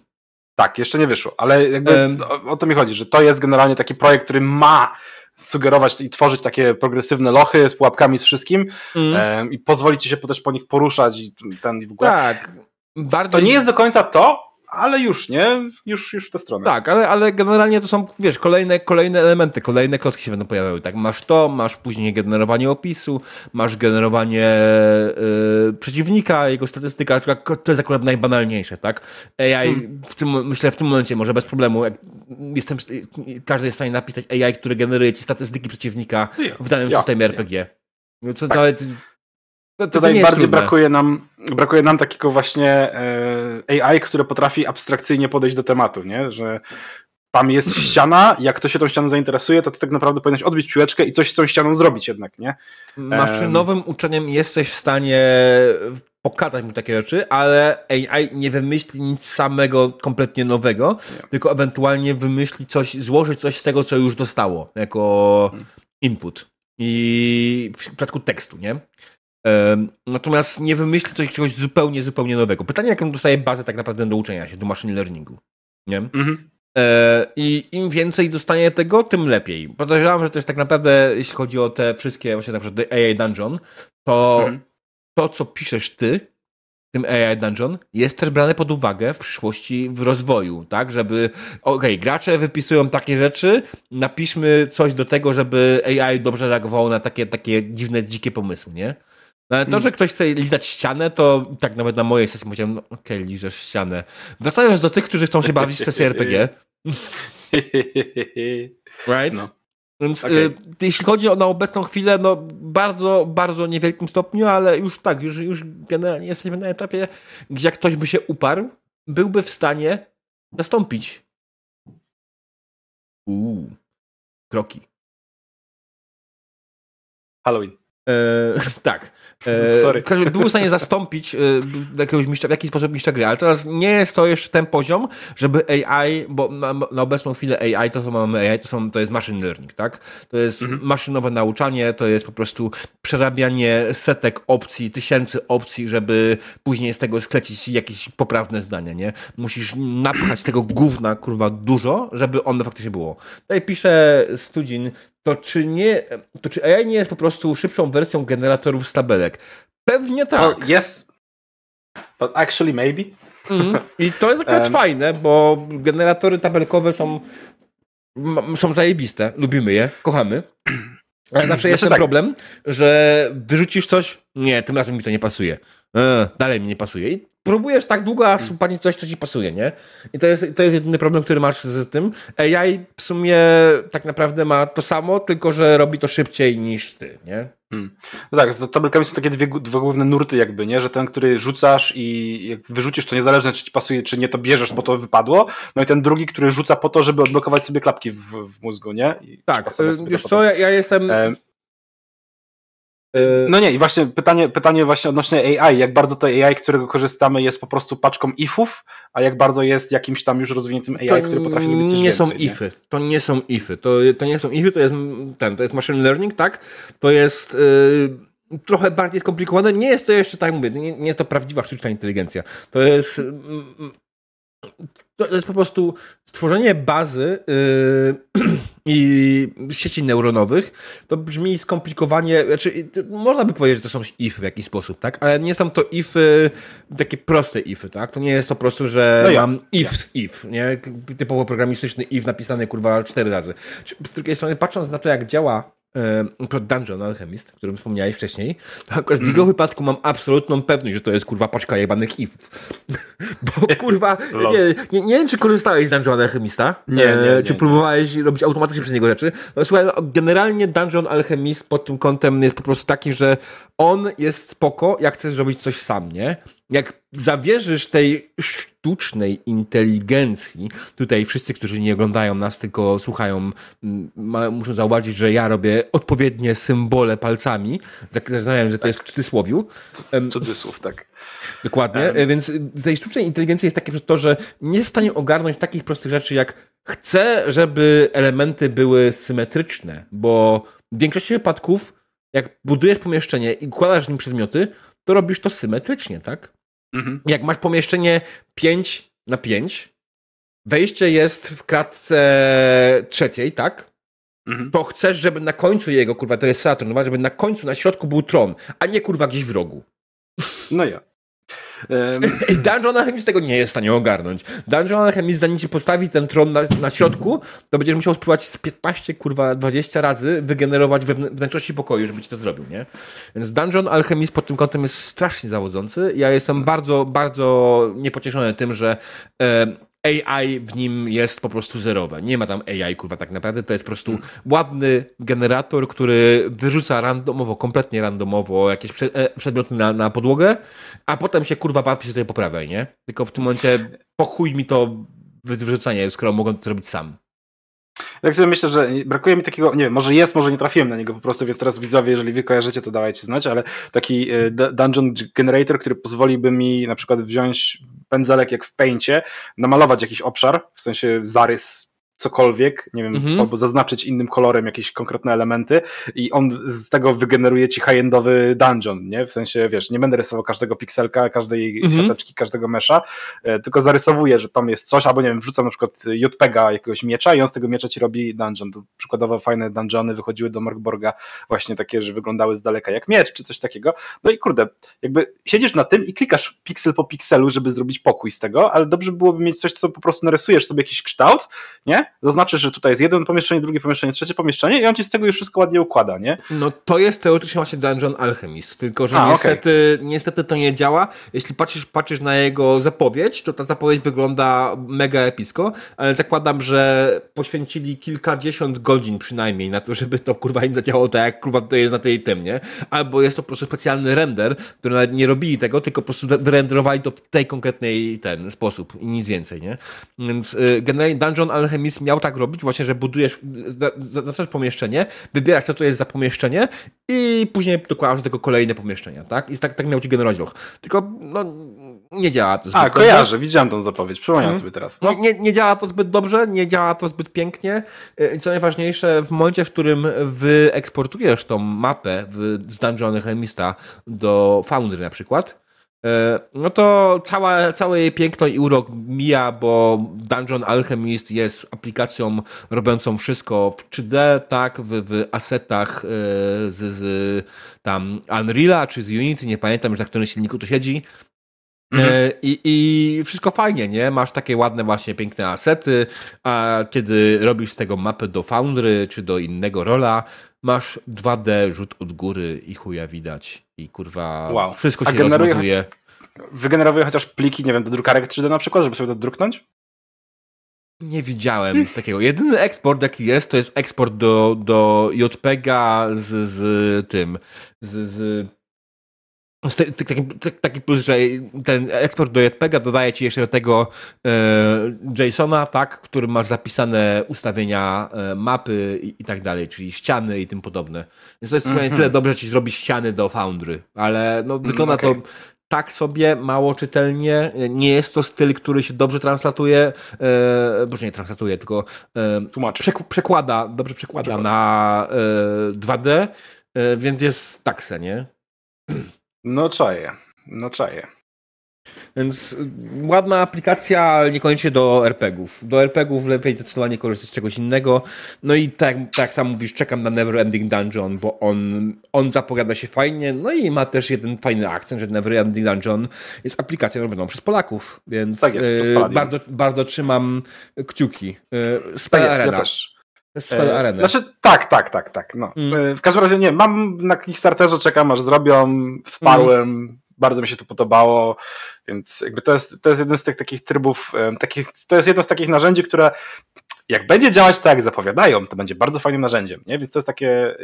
Tak, jeszcze nie wyszło, ale jakby um, o, o to mi chodzi, że to jest generalnie taki projekt, który ma sugerować i tworzyć takie progresywne lochy z pułapkami, z wszystkim mm. i pozwolić ci się też po nich poruszać i ten i w ogóle.
Tak.
Bardziej... To nie jest do końca to, ale już, nie? Już, już w tę stronę.
Tak, ale, ale generalnie to są, wiesz, kolejne, kolejne elementy, kolejne klocki się będą pojawiały. Tak, masz to, masz później generowanie opisu, masz generowanie yy, przeciwnika, jego statystyka, to jest akurat najbanalniejsze, tak? AI, hmm. w tym, myślę, w tym momencie może bez problemu, jestem, każdy jest w stanie napisać AI, który generuje ci statystyki przeciwnika w danym ja, systemie RPG. No co tak. nawet
to, to Tutaj bardziej brakuje nam, brakuje nam takiego właśnie e, AI, które potrafi abstrakcyjnie podejść do tematu, nie? że tam jest ściana, jak ktoś się tą ścianą zainteresuje, to ty tak naprawdę powinieneś odbić piłeczkę i coś z tą ścianą zrobić jednak, nie?
Maszynowym uczeniem jesteś w stanie pokazać mu takie rzeczy, ale AI nie wymyśli nic samego kompletnie nowego, nie. tylko ewentualnie wymyśli coś, złożyć coś z tego, co już dostało, jako hmm. input. I w przypadku tekstu, nie? Natomiast nie wymyśli coś czegoś zupełnie, zupełnie nowego. Pytanie, jaką dostaje bazę tak naprawdę do uczenia się, do machine learningu. Nie? Mhm. E, I im więcej dostanie tego, tym lepiej. Podejrzewam, że też tak naprawdę, jeśli chodzi o te wszystkie, właśnie na przykład AI Dungeon, to mhm. to, co piszesz ty, tym AI Dungeon, jest też brane pod uwagę w przyszłości w rozwoju, tak? Żeby, okej, okay, gracze wypisują takie rzeczy, napiszmy coś do tego, żeby AI dobrze reagowało na takie, takie dziwne, dzikie pomysły, nie? No ale to, hmm. że ktoś chce lizać ścianę, to tak nawet na mojej sesji powiedziałem, no okej, okay, liżesz ścianę. Wracając do tych, którzy chcą się bawić w sesji RPG. right? No. Więc okay. y, jeśli chodzi o na obecną chwilę, no bardzo, bardzo niewielkim stopniu, ale już tak, już, już generalnie jesteśmy na etapie, gdzie jak ktoś by się uparł, byłby w stanie zastąpić. Uuu, kroki.
Halloween.
E, tak. E, Sorry. Był w stanie zastąpić e, jakiegoś mistrza, w jakiś sposób mistrza gry, ale teraz nie jest to jeszcze ten poziom, żeby AI, bo na, na obecną chwilę AI, to co mamy AI, to, są, to jest machine learning, tak? To jest mhm. maszynowe nauczanie, to jest po prostu przerabianie setek opcji, tysięcy opcji, żeby później z tego sklecić jakieś poprawne zdania, nie? Musisz napchać tego gówna, kurwa, dużo, żeby ono faktycznie było. Tutaj pisze Studzin, to czy nie, to czy AI nie jest po prostu szybszą wersją generatorów z tabelek? Pewnie tak.
Well, yes, but actually maybe.
Mm. I to jest akurat um. fajne, bo generatory tabelkowe są są zajebiste, lubimy je, kochamy. Ale zawsze jest znaczy ten tak. problem, że wyrzucisz coś, nie, tym razem mi to nie pasuje. E, dalej mi nie pasuje. I próbujesz tak długo, aż upadnie coś, co ci pasuje, nie? I to jest, to jest jedyny problem, który masz z tym. AI w sumie tak naprawdę ma to samo, tylko że robi to szybciej niż ty, nie? Hmm.
No tak, z tabelkami są takie dwie, dwa główne nurty jakby, nie? Że ten, który rzucasz i jak wyrzucisz, to niezależnie czy ci pasuje, czy nie, to bierzesz, bo to wypadło. No i ten drugi, który rzuca po to, żeby odblokować sobie klapki w, w mózgu, nie? I
tak, wiesz co, ja, ja jestem...
Y, no nie, i właśnie pytanie, pytanie właśnie odnośnie AI, jak bardzo to AI, którego korzystamy jest po prostu paczką ifów, a jak bardzo jest jakimś tam już rozwiniętym AI, to który potrafi zrobić coś
nie
więcej,
są ify. To nie są ify. To, to nie są ify, to jest ten, to jest machine learning, tak? To jest yy, trochę bardziej skomplikowane. Nie jest to jeszcze, tak mówię, nie, nie jest to prawdziwa sztuczna inteligencja. To jest yy, to jest po prostu stworzenie bazy yy, i sieci neuronowych. To brzmi skomplikowanie, znaczy, można by powiedzieć, że to są ify w jakiś sposób, tak? Ale nie są to ify, takie proste ify, tak? To nie jest to po prostu, że no ja. mam if z if, nie? Typowo programistyczny if napisany, kurwa, cztery razy. Z drugiej strony, patrząc na to, jak działa e, Dungeon Alchemist, o którym wspomniałeś wcześniej, akurat z jego mm. wypadku mam absolutną pewność, że to jest kurwa paczka jebanych ifów. Bo kurwa, nie, nie, nie wiem, czy korzystałeś z Dungeon Alchemista,
nie, nie, nie
czy próbowałeś robić automatycznie przez niego rzeczy. No słuchaj, no, generalnie Dungeon Alchemist pod tym kątem jest po prostu taki, że on jest spoko, jak chcesz zrobić coś sam, nie? Jak zawierzysz tej sztucznej inteligencji, tutaj wszyscy, którzy nie oglądają nas, tylko słuchają, muszą zauważyć, że ja robię odpowiednie symbole palcami, zakładając, że to tak. jest w cudzysłowiu.
Cudzysłów, tak.
Dokładnie, um. więc tej sztucznej inteligencji jest takie to, że nie jest w stanie ogarnąć takich prostych rzeczy, jak chcę, żeby elementy były symetryczne, bo w większości wypadków, jak budujesz pomieszczenie i układasz w nim przedmioty, to robisz to symetrycznie, tak? Mhm. Jak masz pomieszczenie 5 na 5, wejście jest w kratce trzeciej, tak? Mhm. To chcesz, żeby na końcu jego, kurwa, to jest Saturn, żeby na końcu, na środku był tron, a nie kurwa gdzieś w rogu.
No ja.
I Dungeon Alchemist tego nie jest w stanie ogarnąć. Dungeon Alchemist, zanim ci postawi ten tron na, na środku, to będziesz musiał spróbować z 15, kurwa, 20 razy wygenerować we wnętrzności pokoju, żeby ci to zrobił, nie? Więc Dungeon Alchemist pod tym kątem jest strasznie zawodzący. Ja jestem bardzo, bardzo niepocieszony tym, że AI w nim jest po prostu zerowe. Nie ma tam AI, kurwa, tak naprawdę. To jest po prostu ładny generator, który wyrzuca randomowo, kompletnie randomowo jakieś e, przedmioty na, na podłogę, a potem się, kurwa, bawi się sobie po prawej, nie? Tylko w tym momencie pochuj mi to wyrzucanie, skoro mogę to zrobić sam.
Tak sobie myślę, że brakuje mi takiego, nie wiem, może jest, może nie trafiłem na niego po prostu, więc teraz widzowie, jeżeli wy kojarzycie, to dawajcie znać, ale taki e, dungeon generator, który pozwoliłby mi na przykład wziąć pędzelek jak w Paincie, namalować jakiś obszar, w sensie zarys cokolwiek, nie wiem, mhm. albo zaznaczyć innym kolorem jakieś konkretne elementy i on z tego wygeneruje ci high-endowy dungeon, nie? W sensie, wiesz, nie będę rysował każdego pikselka, każdej mhm. siateczki, każdego mesza, e, tylko zarysowuję, że tam jest coś, albo nie wiem, wrzucam na przykład JPEGa jakiegoś miecza i on z tego miecza ci robi dungeon. To przykładowo fajne dungeony wychodziły do Morgborga właśnie takie, że wyglądały z daleka jak miecz, czy coś takiego. No i kurde, jakby siedzisz na tym i klikasz piksel po pikselu, żeby zrobić pokój z tego, ale dobrze byłoby mieć coś, co po prostu narysujesz sobie jakiś kształt, nie? Zaznaczysz, że tutaj jest jeden pomieszczenie, drugie pomieszczenie, trzecie pomieszczenie i on ci z tego już wszystko ładnie układa, nie?
No to jest teoretycznie właśnie Dungeon Alchemist, tylko że A, niestety, okay. niestety to nie działa. Jeśli patrzysz, patrzysz na jego zapowiedź, to ta zapowiedź wygląda mega epicko, ale zakładam, że poświęcili kilkadziesiąt godzin przynajmniej na to, żeby to kurwa im zadziałało tak, jak kurwa to jest na tej tym, nie? Albo jest to po prostu specjalny render, który nawet nie robili tego, tylko po prostu wyrenderowali to w tej konkretnej ten sposób i nic więcej, nie? Więc y, generalnie Dungeon Alchemist miał tak robić, właśnie, że budujesz, zaczynasz pomieszczenie, wybierasz co to jest za pomieszczenie i później dokładasz do tego kolejne pomieszczenia, tak? I tak, tak miał ci generować loch. Tylko, no, nie działa to
zbyt A, kojarzę, dobrze. widziałem tą zapowiedź, przypomniałem hmm. sobie teraz.
No. Nie, nie działa to zbyt dobrze, nie działa to zbyt pięknie i co najważniejsze, w momencie, w którym wyeksportujesz tą mapę z Dungeon Alchemista do Foundry na przykład, E, no to cała, całe jej piękno i urok mija, bo Dungeon Alchemist jest aplikacją robiącą wszystko w 3D, tak, w, w asetach e, z, z tam Unreala czy z Unity, nie pamiętam już na którym silniku to siedzi. E, mhm. I, I wszystko fajnie, nie? Masz takie ładne, właśnie piękne asety, a kiedy robisz z tego mapę do Foundry czy do innego rola, masz 2D, rzut od góry i chuja widać. I kurwa, wow. wszystko się generuje, rozmazuje.
Wygenerowuje chociaż pliki, nie wiem, do drukarek 3D na przykład, żeby sobie to druknąć?
Nie widziałem nic takiego. Jedyny eksport, jaki jest, to jest eksport do, do JPEGa z, z tym, z, z Taki, taki plus, że ten eksport do JPEGa dodaje ci jeszcze do tego e, JSONa, tak, który masz zapisane ustawienia e, mapy i, i, tak dalej, czyli ściany i tym podobne. Więc to jest mm -hmm. tyle dobrze, że ci zrobi ściany do Foundry, ale no, wygląda okay. to tak sobie, mało czytelnie. Nie jest to styl, który się dobrze translatuje, e, boże nie translatuje, tylko e, przek przekłada, dobrze przekłada na e, 2D, e, więc jest takse, nie?
No czaję, no czaję.
Więc y, ładna aplikacja, ale niekoniecznie do RPGów. Do RPGów lepiej zdecydowanie korzystać z czegoś innego. No i tak, tak jak sam mówisz, czekam na Never Ending Dungeon, bo on, on zapowiada się fajnie, no i ma też jeden fajny akcent, że Never Ending Dungeon jest aplikacją robioną przez Polaków, więc tak jest, y, bardzo, bardzo trzymam kciuki.
Spell tak. Ja też. Spell e. Znaczy, tak, tak, tak, tak. No. Mm. W każdym razie nie, mam na Kickstarterze, czekam aż zrobią, wsparłem, mm. bardzo mi się to podobało, więc jakby to jest, to jest jeden z tych takich trybów, takich, to jest jedno z takich narzędzi, które jak będzie działać tak, jak zapowiadają, to będzie bardzo fajnym narzędziem, nie? Więc to jest takie,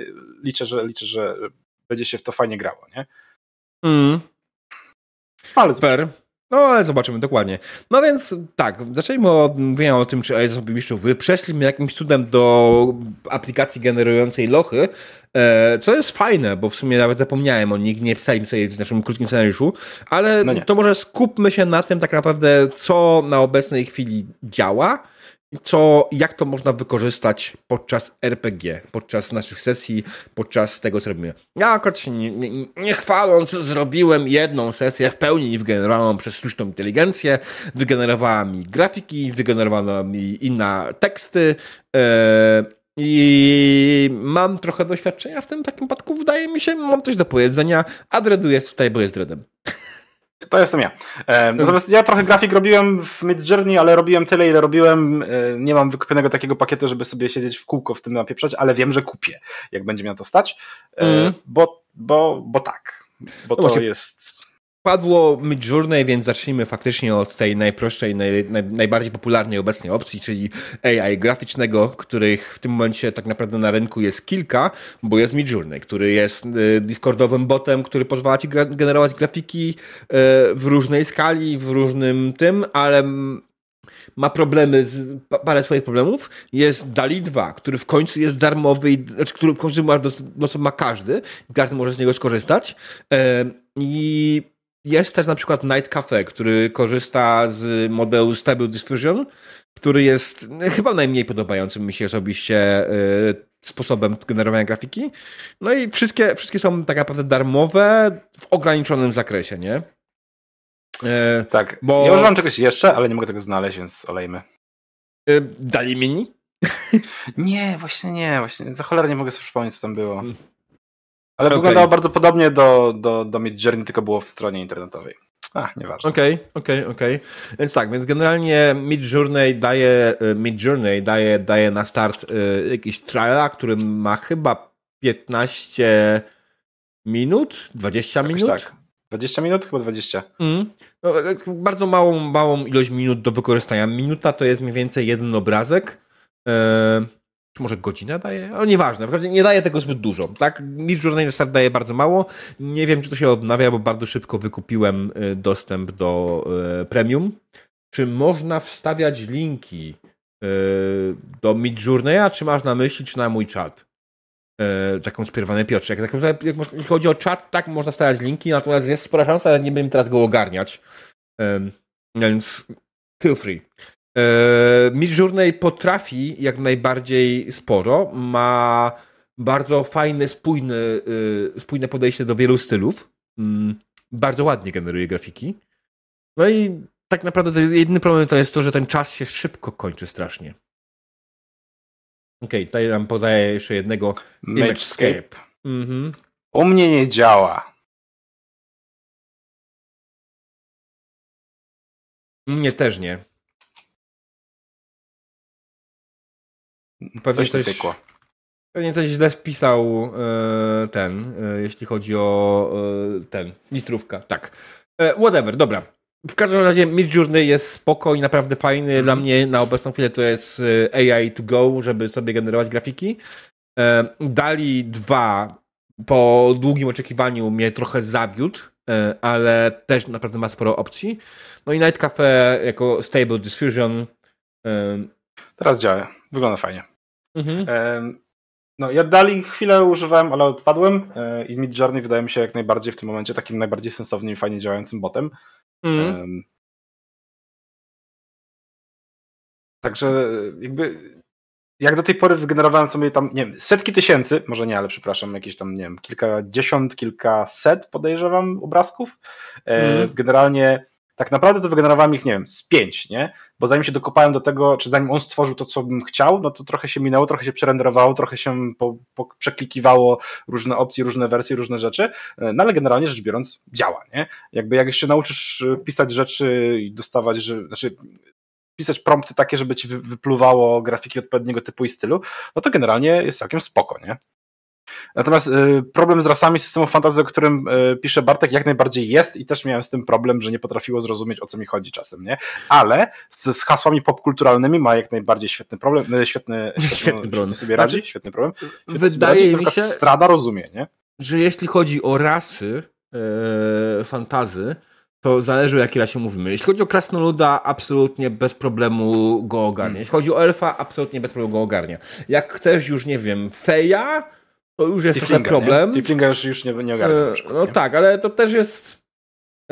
liczę, że liczę, że będzie się w to fajnie grało, nie?
Mm. Ale Super. No, ale zobaczymy dokładnie. No więc tak, zaczęliśmy od mówienia o tym, czy Ace of wy przeszliśmy jakimś cudem do aplikacji generującej lochy, e, co jest fajne, bo w sumie nawet zapomniałem o nich, nie pisaliśmy sobie w naszym krótkim scenariuszu, ale no to może skupmy się na tym tak naprawdę, co na obecnej chwili działa, co, jak to można wykorzystać podczas RPG, podczas naszych sesji, podczas tego, co robimy. Ja akurat nie, nie, nie chwaląc, zrobiłem jedną sesję w pełni wygenerowaną przez sztuczną inteligencję, wygenerowała mi grafiki, wygenerowała mi inne teksty, yy, i mam trochę doświadczenia w tym takim przypadku, wydaje mi się, mam coś do powiedzenia, a Dreadu jest tutaj, bo jest Dreadem.
To jestem ja. E, natomiast ja trochę grafik robiłem w Midjourney, ale robiłem tyle, ile robiłem. E, nie mam wykupionego takiego pakietu, żeby sobie siedzieć w kółko w tym napieprzać, ale wiem, że kupię, jak będzie miał to stać. Mm. Bo, bo, bo tak. Bo no to jest
Padło Midjourney, więc zacznijmy faktycznie od tej najprostszej, naj, naj, najbardziej popularnej obecnej opcji, czyli AI graficznego, których w tym momencie tak naprawdę na rynku jest kilka, bo jest Midjourney, który jest y, Discordowym botem, który pozwala ci gra generować grafiki y, w różnej skali, w różnym tym, ale ma problemy, z, parę swoich problemów. Jest DALI 2, który w końcu jest darmowy, znaczy, który w końcu ma, ma każdy, każdy może z niego skorzystać. I jest też na przykład Night Cafe, który korzysta z modelu Stable Diffusion, który jest chyba najmniej podobającym mi się osobiście y, sposobem generowania grafiki. No i wszystkie, wszystkie są tak naprawdę darmowe w ograniczonym zakresie, nie?
Y, tak, bo... ja używam czegoś jeszcze, ale nie mogę tego znaleźć, więc olejmy.
Dali mini?
nie, właśnie nie, właśnie za cholerę nie mogę sobie przypomnieć, co tam było. Ale okay. wyglądało bardzo podobnie do, do, do Midjourney, tylko było w stronie internetowej. A, nieważne.
Okej, okay, okej, okay, okej. Okay. Więc tak, więc generalnie Mid Journey daje, y, Mid Journey daje, daje na start y, jakiś triala, który ma chyba 15 minut, 20 Jakoś minut. Tak.
20 minut? Chyba 20.
Mm. No, bardzo małą, małą ilość minut do wykorzystania. Minuta to jest mniej więcej jeden obrazek. Eee, czy może godzina daje? Ale nieważne, w każdym nie daje tego zbyt dużo. Tak, Mid Journey daje bardzo mało. Nie wiem, czy to się odnawia, bo bardzo szybko wykupiłem y, dostęp do y, premium. Czy można wstawiać linki y, do Mid Journeya, czy masz na myśli, czy na mój czat? Taką spierwany Piotrze. Jak, jak, jak, chodzi o czat, tak można wstawiać linki, natomiast jest spora szansa, ale nie będę teraz go ogarniać. Więc feel free. E, Midjourney potrafi jak najbardziej sporo, ma bardzo fajne, spójne, e, spójne podejście do wielu stylów. Mm, bardzo ładnie generuje grafiki. No i tak naprawdę jedyny problem to jest to, że ten czas się szybko kończy strasznie. Okej, okay, tutaj nam podaje jeszcze jednego
Magescape. Mhm. U mnie nie działa.
Mnie też nie.
Pewnie coś, coś,
pewnie coś źle wpisał e, ten, e, jeśli chodzi o e, ten, litrówka. Tak. E, whatever, dobra. W każdym razie Midjourney jest spoko i naprawdę fajny. Mm. Dla mnie na obecną chwilę to jest e, AI to go, żeby sobie generować grafiki. E, Dali 2 po długim oczekiwaniu mnie trochę zawiódł, ale też naprawdę ma sporo opcji. No i Night Cafe jako Stable Diffusion.
Teraz działa. Wygląda fajnie. Mhm. No, ja dalej chwilę używałem, ale odpadłem e, i Midjourney wydaje mi się jak najbardziej w tym momencie takim najbardziej sensownym i fajnie działającym botem. Mhm. Także jakby jak do tej pory wygenerowałem sobie tam, nie wiem, setki tysięcy, może nie, ale przepraszam, jakieś tam, nie wiem, kilkadziesiąt, kilkaset podejrzewam obrazków. Mhm. Generalnie tak naprawdę to wygenerowałem ich, nie wiem, z pięć, nie? Bo zanim się dokopałem do tego, czy zanim on stworzył to, co bym chciał, no to trochę się minęło, trochę się przerenderowało, trochę się po, po przeklikiwało różne opcje, różne wersje, różne rzeczy, no ale generalnie rzecz biorąc działa, nie? Jakby jak się nauczysz pisać rzeczy i dostawać, że, znaczy pisać prompty takie, żeby ci wypluwało grafiki odpowiedniego typu i stylu, no to generalnie jest całkiem spoko, nie? Natomiast y, problem z rasami systemu fantasy, o którym y, pisze Bartek, jak najbardziej jest i też miałem z tym problem, że nie potrafiło zrozumieć, o co mi chodzi czasem, nie? Ale z, z hasłami popkulturalnymi ma jak najbardziej świetny problem, y, świetny, świetny, problem. sobie radzi, znaczy, świetny problem.
Świetny wydaje radzi, mi się,
strada rozumie, nie?
Że jeśli chodzi o rasy e, fantazy, to zależy o jakiej rasie mówimy. Jeśli chodzi o krasnoluda, absolutnie bez problemu go ogarnia. Hmm. Jeśli chodzi o elfa, absolutnie bez problemu go ogarnia. Jak chcesz już, nie wiem, feja, to już jest trochę problem.
Tiflinga już, już nie, nie ogarnia. E,
no nie? tak, ale to też jest.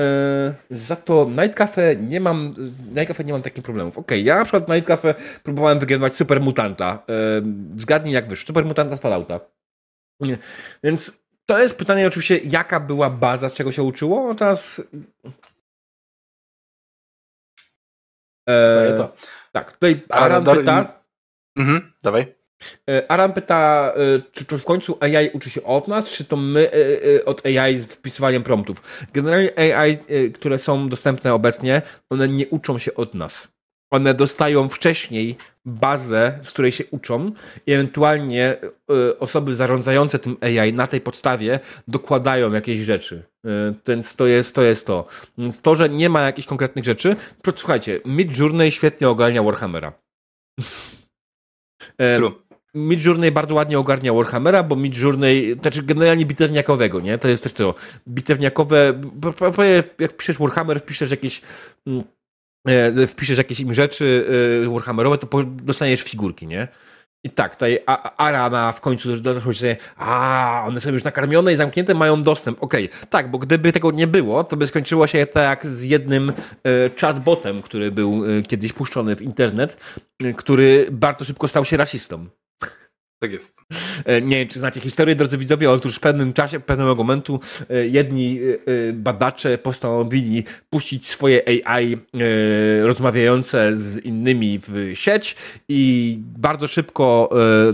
E, za to Night Cafe nie mam. Night Cafe nie mam takich problemów. Okej, okay, ja na przykład Night Cafe próbowałem wygenerować Super Mutanta. E, zgadnij jak wyszło. Super Mutanta z Fallouta. Nie. Więc to jest pytanie oczywiście, jaka była baza, z czego się uczyło. No teraz. E, to. Tak, tutaj Aran pyta.
Mhm, dawaj.
E, Aram pyta, e, czy to w końcu AI uczy się od nas, czy to my e, od AI z wpisywaniem promptów. Generalnie AI, które są dostępne obecnie, one nie uczą się od nas. One dostają wcześniej bazę, z której się uczą i ewentualnie osoby zarządzające tym AI na tej podstawie dokładają jakieś rzeczy. Więc to jest to. Jest to. Więc to, że nie ma jakichś konkretnych rzeczy, słuchajcie, Mid Journey świetnie ogarnia Warhammera. True. Midjourney bardzo ładnie ogarnia Warhammera, bo Midjourney, znaczy generalnie bitewniakowego, nie? To jest też to. Bitewniakowe, jak piszesz Warhammer, wpiszesz jakieś mm, e, wpiszesz jakieś im rzeczy e, Warhammerowe, to dostaniesz figurki, nie? I tak, tutaj Arana w końcu doszło się, a one są już nakarmione i zamknięte, mają dostęp. Okej, okay. tak, bo gdyby tego nie było, to by skończyło się tak z jednym e, chatbotem, który był e, kiedyś puszczony w internet, e, który bardzo szybko stał się rasistą.
Tak jest.
E, nie wiem, czy znacie historię, drodzy widzowie, otóż w pewnym czasie, pewnego momentu e, jedni e, badacze postanowili puścić swoje AI rozmawiające z innymi w sieć i bardzo szybko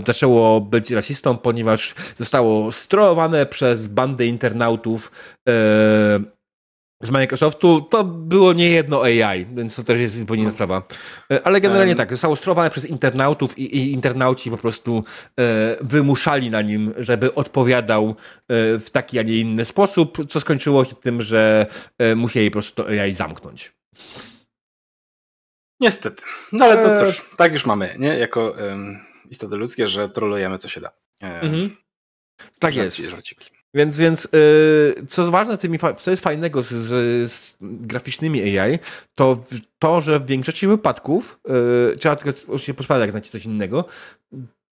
zaczęło być rasistą, ponieważ zostało strołowane przez bandę internautów z Microsoftu, to było nie jedno AI, więc to też jest zupełnie inna sprawa. E, ale generalnie tak, zostało sterowane przez internautów i, i internauci po prostu e, wymuszali na nim, żeby odpowiadał e, w taki, a nie inny sposób, co skończyło się tym, że e, musieli po prostu to AI zamknąć.
Niestety. No ale to e, cóż, tak już mamy, nie? Jako istoty ludzkie, że trolujemy co się da. E, mhm.
Tak jest. Żarciki. Więc, więc yy, co ważne, tymi, co jest fajnego z, z, z, graficznymi AI, to to, że w większości wypadków, yy, trzeba tylko oczywiście poszpadać, jak znacie coś innego,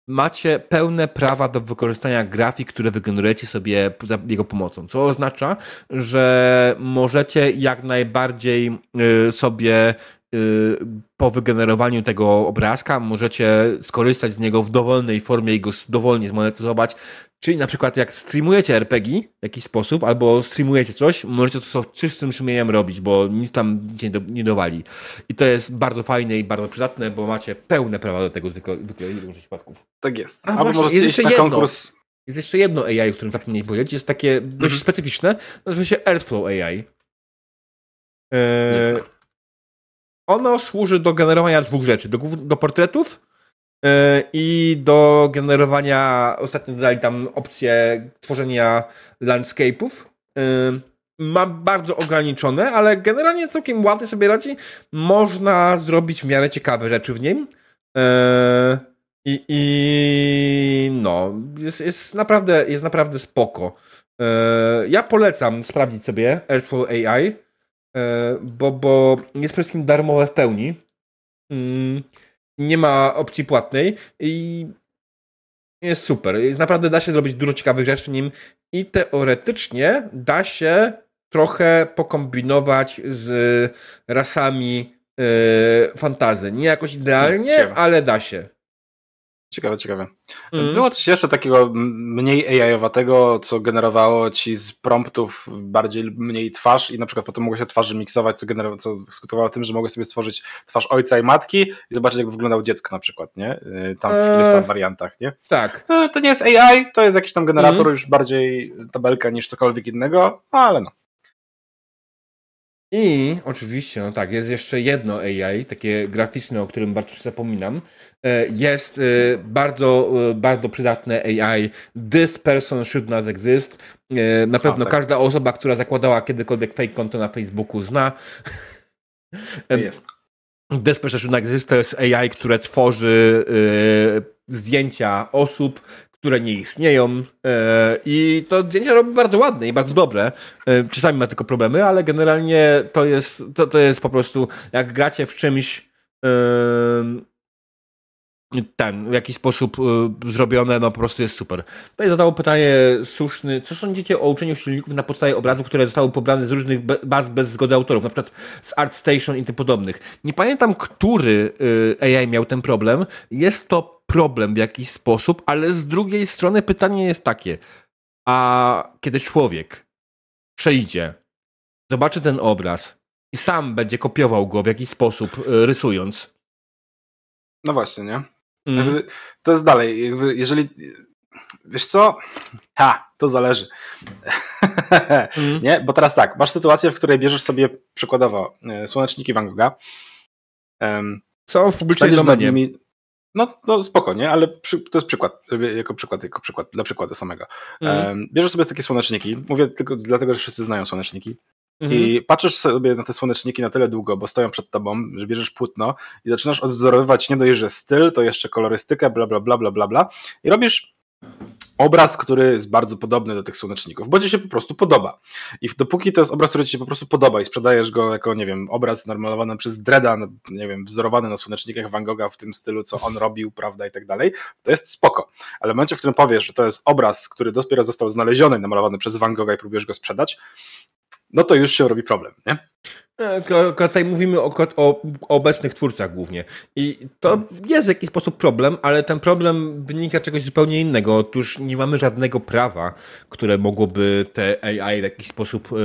macie pełne prawa do wykorzystania grafik, które wygenerujecie sobie za jego pomocą. Co oznacza, że możecie jak najbardziej yy, sobie Y, po wygenerowaniu tego obrazka możecie skorzystać z niego w dowolnej formie i go dowolnie zmonetyzować. Czyli na przykład jak streamujecie RPG w jakiś sposób, albo streamujecie coś, możecie to z czystym sumieniem robić, bo nic tam nie, do, nie dowali. I to jest bardzo fajne i bardzo przydatne, bo macie pełne prawa do tego zwykle, zwykle w przypadków.
Tak jest.
A, A właśnie, jest jeszcze jedno. Konkurs. Jest jeszcze jedno AI, o którym zapomniałem powiedzieć. Jest takie dość mhm. specyficzne. Nazywa się Earthflow AI. Eee, ono służy do generowania dwóch rzeczy. Do, do portretów i do generowania, ostatnio dodali tam opcję tworzenia landscape'ów. Yy, ma bardzo ograniczone, ale generalnie całkiem ładnie sobie radzi. Można zrobić w miarę ciekawe rzeczy w nim. Yy, i, I no, jest, jest, naprawdę, jest naprawdę spoko. Ja polecam sprawdzić sobie Earthful AI. E, bo, bo jest przede wszystkim darmowe w pełni. Nie ma opcji płatnej i jest super. Naprawdę da się zrobić dużo ciekawych rzeczy w nim i teoretycznie da się trochę pokombinować z rasami yy, fantazy. Nie jakoś idealnie, ale da się.
Ciekawe, ciekawe. Mm. Było coś jeszcze takiego mniej AI-owatego, co generowało ci z promptów bardziej mniej twarz i na przykład potem mogło się twarzy miksować, co, generowało, co skutkowało tym, że mogłeś sobie stworzyć twarz ojca i matki i zobaczyć, jak wyglądało dziecko na przykład, nie? Y, tam w ileś tam eee, wariantach, nie?
Tak.
No, to nie jest AI, to jest jakiś tam generator mm. już bardziej tabelka niż cokolwiek innego, ale no.
I oczywiście, no tak, jest jeszcze jedno AI, takie graficzne, o którym bardzo zapominam. E, jest e, bardzo, e, bardzo przydatne AI. This person should not exist. Na pewno tak. każda osoba, która zakładała kiedykolwiek fake konto na Facebooku zna.
Jest.
This person should not exist to jest AI, które tworzy zdjęcia osób, które nie istnieją e, i to zdjęcia robi bardzo ładne i bardzo dobre. E, czasami ma tylko problemy, ale generalnie to jest, to, to jest po prostu, jak gracie w czymś e, ten, w jakiś sposób zrobione, no po prostu jest super. Tutaj zadało pytanie słuszny, co sądzicie o uczeniu silników na podstawie obrazów, które zostały pobrane z różnych baz bez zgody autorów, na przykład z ArtStation i tym podobnych. Nie pamiętam, który AI miał ten problem. Jest to problem w jakiś sposób, ale z drugiej strony pytanie jest takie, a kiedy człowiek przejdzie, zobaczy ten obraz i sam będzie kopiował go w jakiś sposób, e, rysując.
No właśnie, nie? Mm. To jest dalej, jakby jeżeli wiesz co? Ha, to zależy. Mm. nie? Bo teraz tak, masz sytuację, w której bierzesz sobie przykładowo e, słoneczniki Van Gogha. Um,
Co w publicznej domenie. Nimi,
no, no spoko, nie? Ale przy, to jest przykład, jako przykład, jako przykład, dla przykładu samego. Mm. bierzesz sobie takie słoneczniki, mówię tylko dlatego, że wszyscy znają słoneczniki. I patrzysz sobie na te słoneczniki na tyle długo, bo stoją przed tobą, że bierzesz płótno i zaczynasz odwzorowywać nie dość, że styl, to jeszcze kolorystykę, bla, bla, bla, bla, bla, bla. I robisz obraz, który jest bardzo podobny do tych słoneczników, bo ci się po prostu podoba. I dopóki to jest obraz, który ci się po prostu podoba i sprzedajesz go jako, nie wiem, obraz normalowany przez Dreda, nie wiem, wzorowany na słonecznikach Van Gogha w tym stylu, co on robił, prawda, i tak dalej, to jest spoko. Ale w momencie, w którym powiesz, że to jest obraz, który dopiero został znaleziony, namalowany przez Van Gogha i próbujesz go sprzedać, no to już się robi problem, nie?
E, tutaj mówimy o, o, obecnych twórcach głównie. I to jest w jakiś sposób problem, ale ten problem wynika z czegoś zupełnie innego. Otóż nie mamy żadnego prawa, które mogłoby te AI w jakiś sposób y,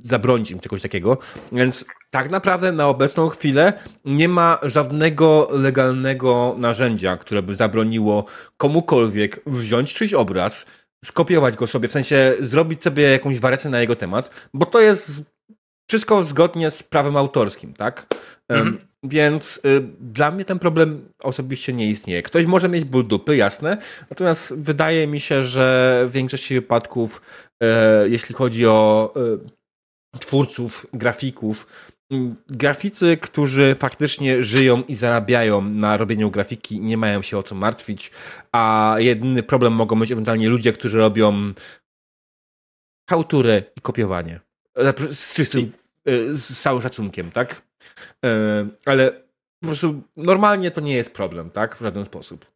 zabronić im czegoś takiego. Więc tak naprawdę na obecną chwilę nie ma żadnego legalnego narzędzia, które by zabroniło komukolwiek wziąć czyjś obraz, skopiować go sobie, w sensie zrobić sobie jakąś wariację na jego temat, bo to jest wszystko zgodnie z prawem autorskim, tak? Mhm. Więc y, dla mnie ten problem osobiście nie istnieje. Ktoś może mieć ból dupy, jasne, natomiast wydaje mi się, że w większości wypadków, y, jeśli chodzi o y, twórców, grafików, graficy, którzy faktycznie żyją i zarabiają na robieniu grafiki, nie mają się o co martwić, a jedyny problem mogą mieć ewentualnie ludzie, którzy robią hałturę i kopiowanie. Z czystym, y, z całym szacunkiem, tak? E, ale po prostu normalnie to nie jest problem, tak? W żaden sposób.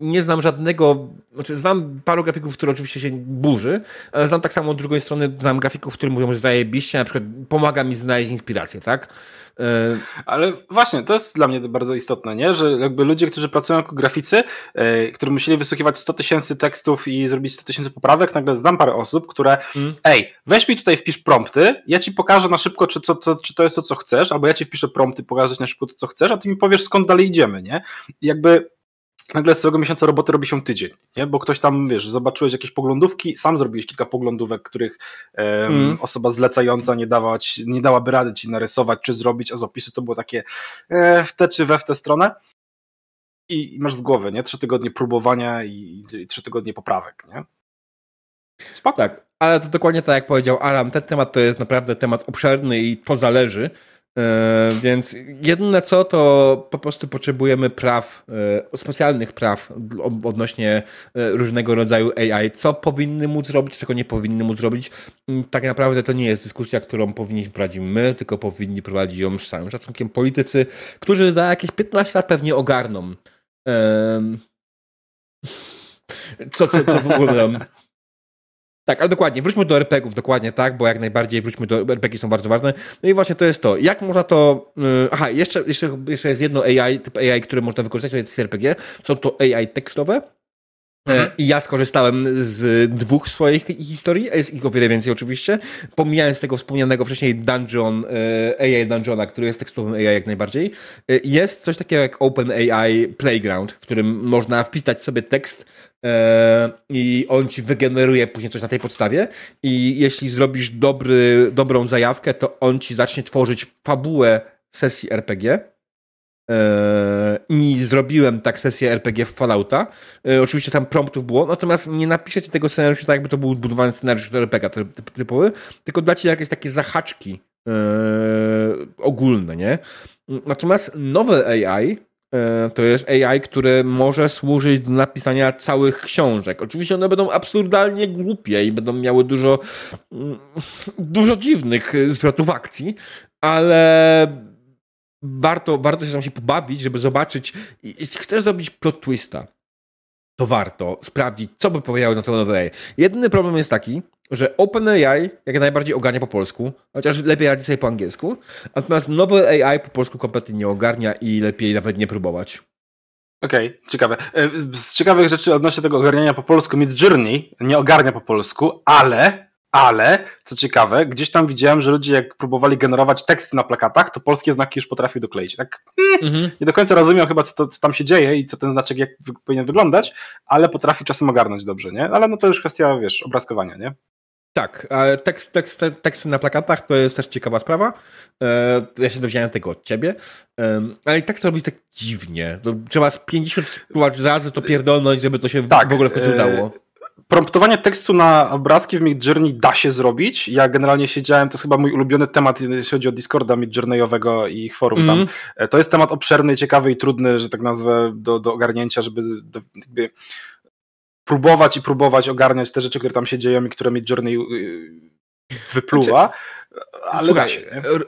Nie znam żadnego, znaczy znam paru grafików, które oczywiście się burzy, ale znam tak samo od drugiej strony, znam grafików, którzy mówią, że zajebiście, na przykład pomaga mi znaleźć inspirację, tak?
E, Ale właśnie, to jest dla mnie bardzo istotne, nie? że jakby ludzie, którzy pracują jako graficy, e, którzy musieli wysłuchiwać 100 tysięcy tekstów i zrobić 100 tysięcy poprawek, nagle znam parę osób, które mm. ej, weź mi tutaj wpisz prompty, ja ci pokażę na szybko, czy, co, co, czy to jest to, co chcesz, albo ja ci wpiszę prompty, pokażę ci na szybko to, co chcesz, a ty mi powiesz, skąd dalej idziemy, nie? I jakby nagle z całego miesiąca roboty robi się tydzień, nie? bo ktoś tam, wiesz, zobaczyłeś jakieś poglądówki, sam zrobiłeś kilka poglądówek, których um, mm. osoba zlecająca nie, dawać, nie dałaby rady ci narysować czy zrobić, a z opisu to było takie e, w tę czy we w tę stronę i, i masz z głowy, nie? Trzy tygodnie próbowania i, i trzy tygodnie poprawek, nie?
Spoko. Tak, ale to dokładnie tak jak powiedział Aram, ten temat to jest naprawdę temat obszerny i to zależy, więc jedyne co, to po prostu potrzebujemy praw, e, specjalnych praw odnośnie e, różnego rodzaju AI. Co powinny móc zrobić, czego nie powinny móc zrobić. Mm, tak naprawdę to nie jest dyskusja, którą powinniśmy prowadzić my, tylko powinni prowadzić ją z całym szacunkiem politycy, którzy za jakieś 15 lat pewnie ogarną. Co, co, co w ogóle tak, ale dokładnie, wróćmy do RPGów, dokładnie tak, bo jak najbardziej wróćmy do RPG są bardzo ważne. No i właśnie to jest to. Jak można to. Yy, aha, jeszcze, jeszcze, jeszcze jest jedno AI, typ AI, które można wykorzystać, to jest RPG. Są to AI tekstowe. E, mhm. I ja skorzystałem z dwóch swoich historii, jest ich o wiele więcej oczywiście, pomijając tego wspomnianego wcześniej Dungeon, e, AI Dungeona, który jest tekstowym AI jak najbardziej. E, jest coś takiego jak OpenAI Playground, w którym można wpisać sobie tekst i on ci wygeneruje później coś na tej podstawie i jeśli zrobisz dobry, dobrą zajawkę, to on ci zacznie tworzyć fabułę sesji RPG. E, I zrobiłem tak sesję RPG w Fallouta. E, oczywiście tam promptów było, natomiast nie napiszę ci tego scenariusza tak, jakby to był budowany scenariusz RPG typowy, tylko da ci jakieś takie zahaczki ogólne, nie? Natomiast nowe AI to jest AI, które może służyć do napisania całych książek. Oczywiście one będą absurdalnie głupie i będą miały dużo, mm, dużo dziwnych zwrotów akcji, ale warto, warto się tam się pobawić, żeby zobaczyć. Jeśli chcesz zrobić plot twista, to warto sprawdzić, co by powiedziały na to nowe AI. Jedyny problem jest taki, że OpenAI jak najbardziej ogarnia po polsku, chociaż lepiej radzi sobie po angielsku, natomiast nowy AI po polsku kompletnie nie ogarnia i lepiej nawet nie próbować.
Okej, okay, ciekawe. E, z ciekawych rzeczy odnośnie tego ogarniania po polsku, Mid Journey nie ogarnia po polsku, ale, ale, co ciekawe, gdzieś tam widziałem, że ludzie jak próbowali generować teksty na plakatach, to polskie znaki już potrafił dokleić. Tak mm, mm -hmm. nie do końca rozumiem chyba, co, to, co tam się dzieje i co ten znaczek jak powinien wyglądać, ale potrafi czasem ogarnąć dobrze, nie? Ale no to już kwestia, wiesz, obrazkowania, nie?
Tak, ale tekst, tekst, teksty na plakatach to jest też ciekawa sprawa. E, ja się dowiedziałem tego od ciebie. Ale tekst robi tak dziwnie. Trzeba z 50 razy to pierdolnąć, żeby to się tak, w ogóle w końcu udało.
Promptowanie tekstu na obrazki w Midjourney da się zrobić. Ja generalnie siedziałem, to jest chyba mój ulubiony temat, jeśli chodzi o Discorda Midjourneyowego i ich forum mm. tam. Mhm. E, to jest temat obszerny, ciekawy i trudny, że tak nazwę, do, do ogarnięcia, żeby do, jakby próbować i próbować ogarniać te rzeczy, które tam się dzieją i które mi Journey y, wypluwa.
Ale Słuchaj, się,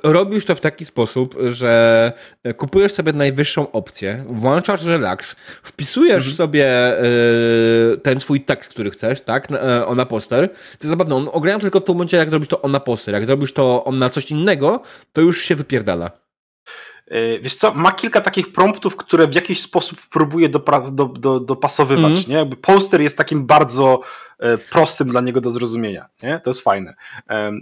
robisz to w taki sposób, że kupujesz sobie najwyższą opcję, włączasz relaks, wpisujesz mhm. sobie y, ten swój tekst, który chcesz, tak, na, y, na poster. To zabawne, on ogrania tylko w tym momencie, jak zrobisz to on na poster. Jak zrobisz to on na coś innego, to już się wypierdala.
E, wiesz co, ma kilka takich promptów, które w jakiś sposób próbuje dopra- do, do, dopasowywać, mm. nie? Jakby poster jest takim bardzo e, prostym dla niego do zrozumienia, nie? To jest fajne.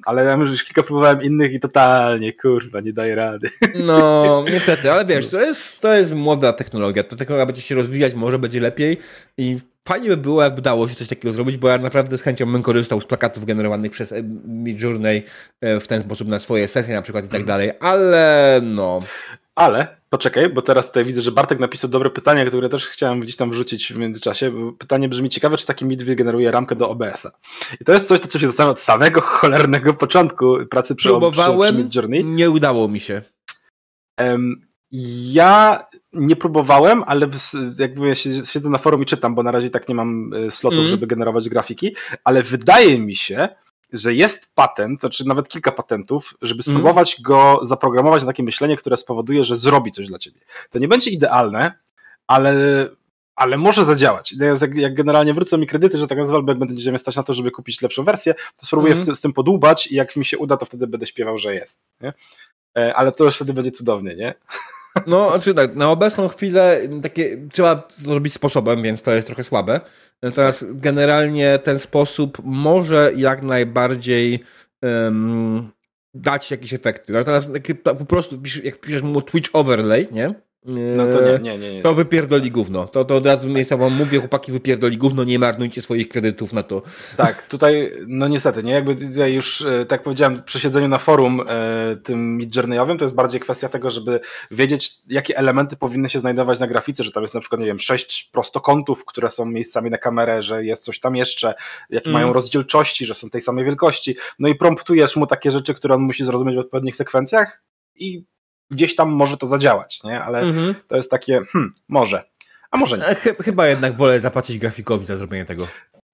Ale ja już kilka próbowałem innych i totalnie, kurwa, nie daje rady.
No, niestety, ale wiesz, to jest, to jest młoda technologia. Ta technologia będzie się rozwijać, może będzie lepiej i fajnie by było, jakby dało się coś takiego zrobić, bo ja naprawdę z chęcią bym korzystał z plakatów generowanych przez e, Midjourney w ten sposób na swoje sesje na przykład i tak mhm. dalej, ale no...
Ale poczekaj, bo teraz tutaj widzę, że Bartek napisał dobre pytanie, które też chciałem gdzieś tam wrzucić w międzyczasie. Pytanie brzmi ciekawe, czy taki MID wygeneruje ramkę do OBS-a. I to jest coś, co się zastanawiam od samego cholernego początku pracy przy,
Próbowałem, przy, przy Journey. nie udało mi się.
Um, ja nie próbowałem, ale jakby ja siedzę na forum i czytam, bo na razie tak nie mam e, slotów, mm. żeby generować grafiki, ale wydaje mi się, że jest patent, znaczy nawet kilka patentów, żeby mhm. spróbować mm. go zaprogramować na takie myślenie, które spowoduje, że zrobi coś dla ciebie. To nie będzie idealne, ale, ale może zadziałać. Jak, jak generalnie wrócą mi kredyty, że tak nazwę, albo jak mnie stać na to, żeby kupić lepszą wersję, to spróbuję mm. z tym podłubać i jak mi się uda, to wtedy będę śpiewał, że jest. Nie? E, ale to już wtedy będzie cudownie, nie?
No, znaczy tak, na obecną chwilę takie trzeba zrobić sposobem, więc to jest trochę słabe. Natomiast generalnie ten sposób może jak najbardziej um, dać jakieś efekty. Natomiast po prostu, jak piszesz mu Twitch Overlay, nie?
No to nie, nie, nie, nie.
To wypierdoli gówno. To, to od razu miejsca wam mówię, chłopaki, wypierdoli gówno, nie marnujcie swoich kredytów na to.
Tak, tutaj, no niestety, nie? Jakby ja już, e, tak powiedziałem, przy siedzeniu na forum e, tym midjourneyowym, to jest bardziej kwestia tego, żeby wiedzieć, jakie elementy powinny się znajdować na grafice, że tam jest na przykład, nie wiem, sześć prostokątów, które są miejscami na kamerę, że jest coś tam jeszcze, jakie mm. mają rozdzielczości, że są tej samej wielkości. No i promptujesz mu takie rzeczy, które on musi zrozumieć w odpowiednich sekwencjach i gdzieś tam może to zadziałać, nie? Ale mhm. to jest takie, hmm, może. A może nie. E,
chyba jednak wolę zapłacić grafikowi za zrobienie tego.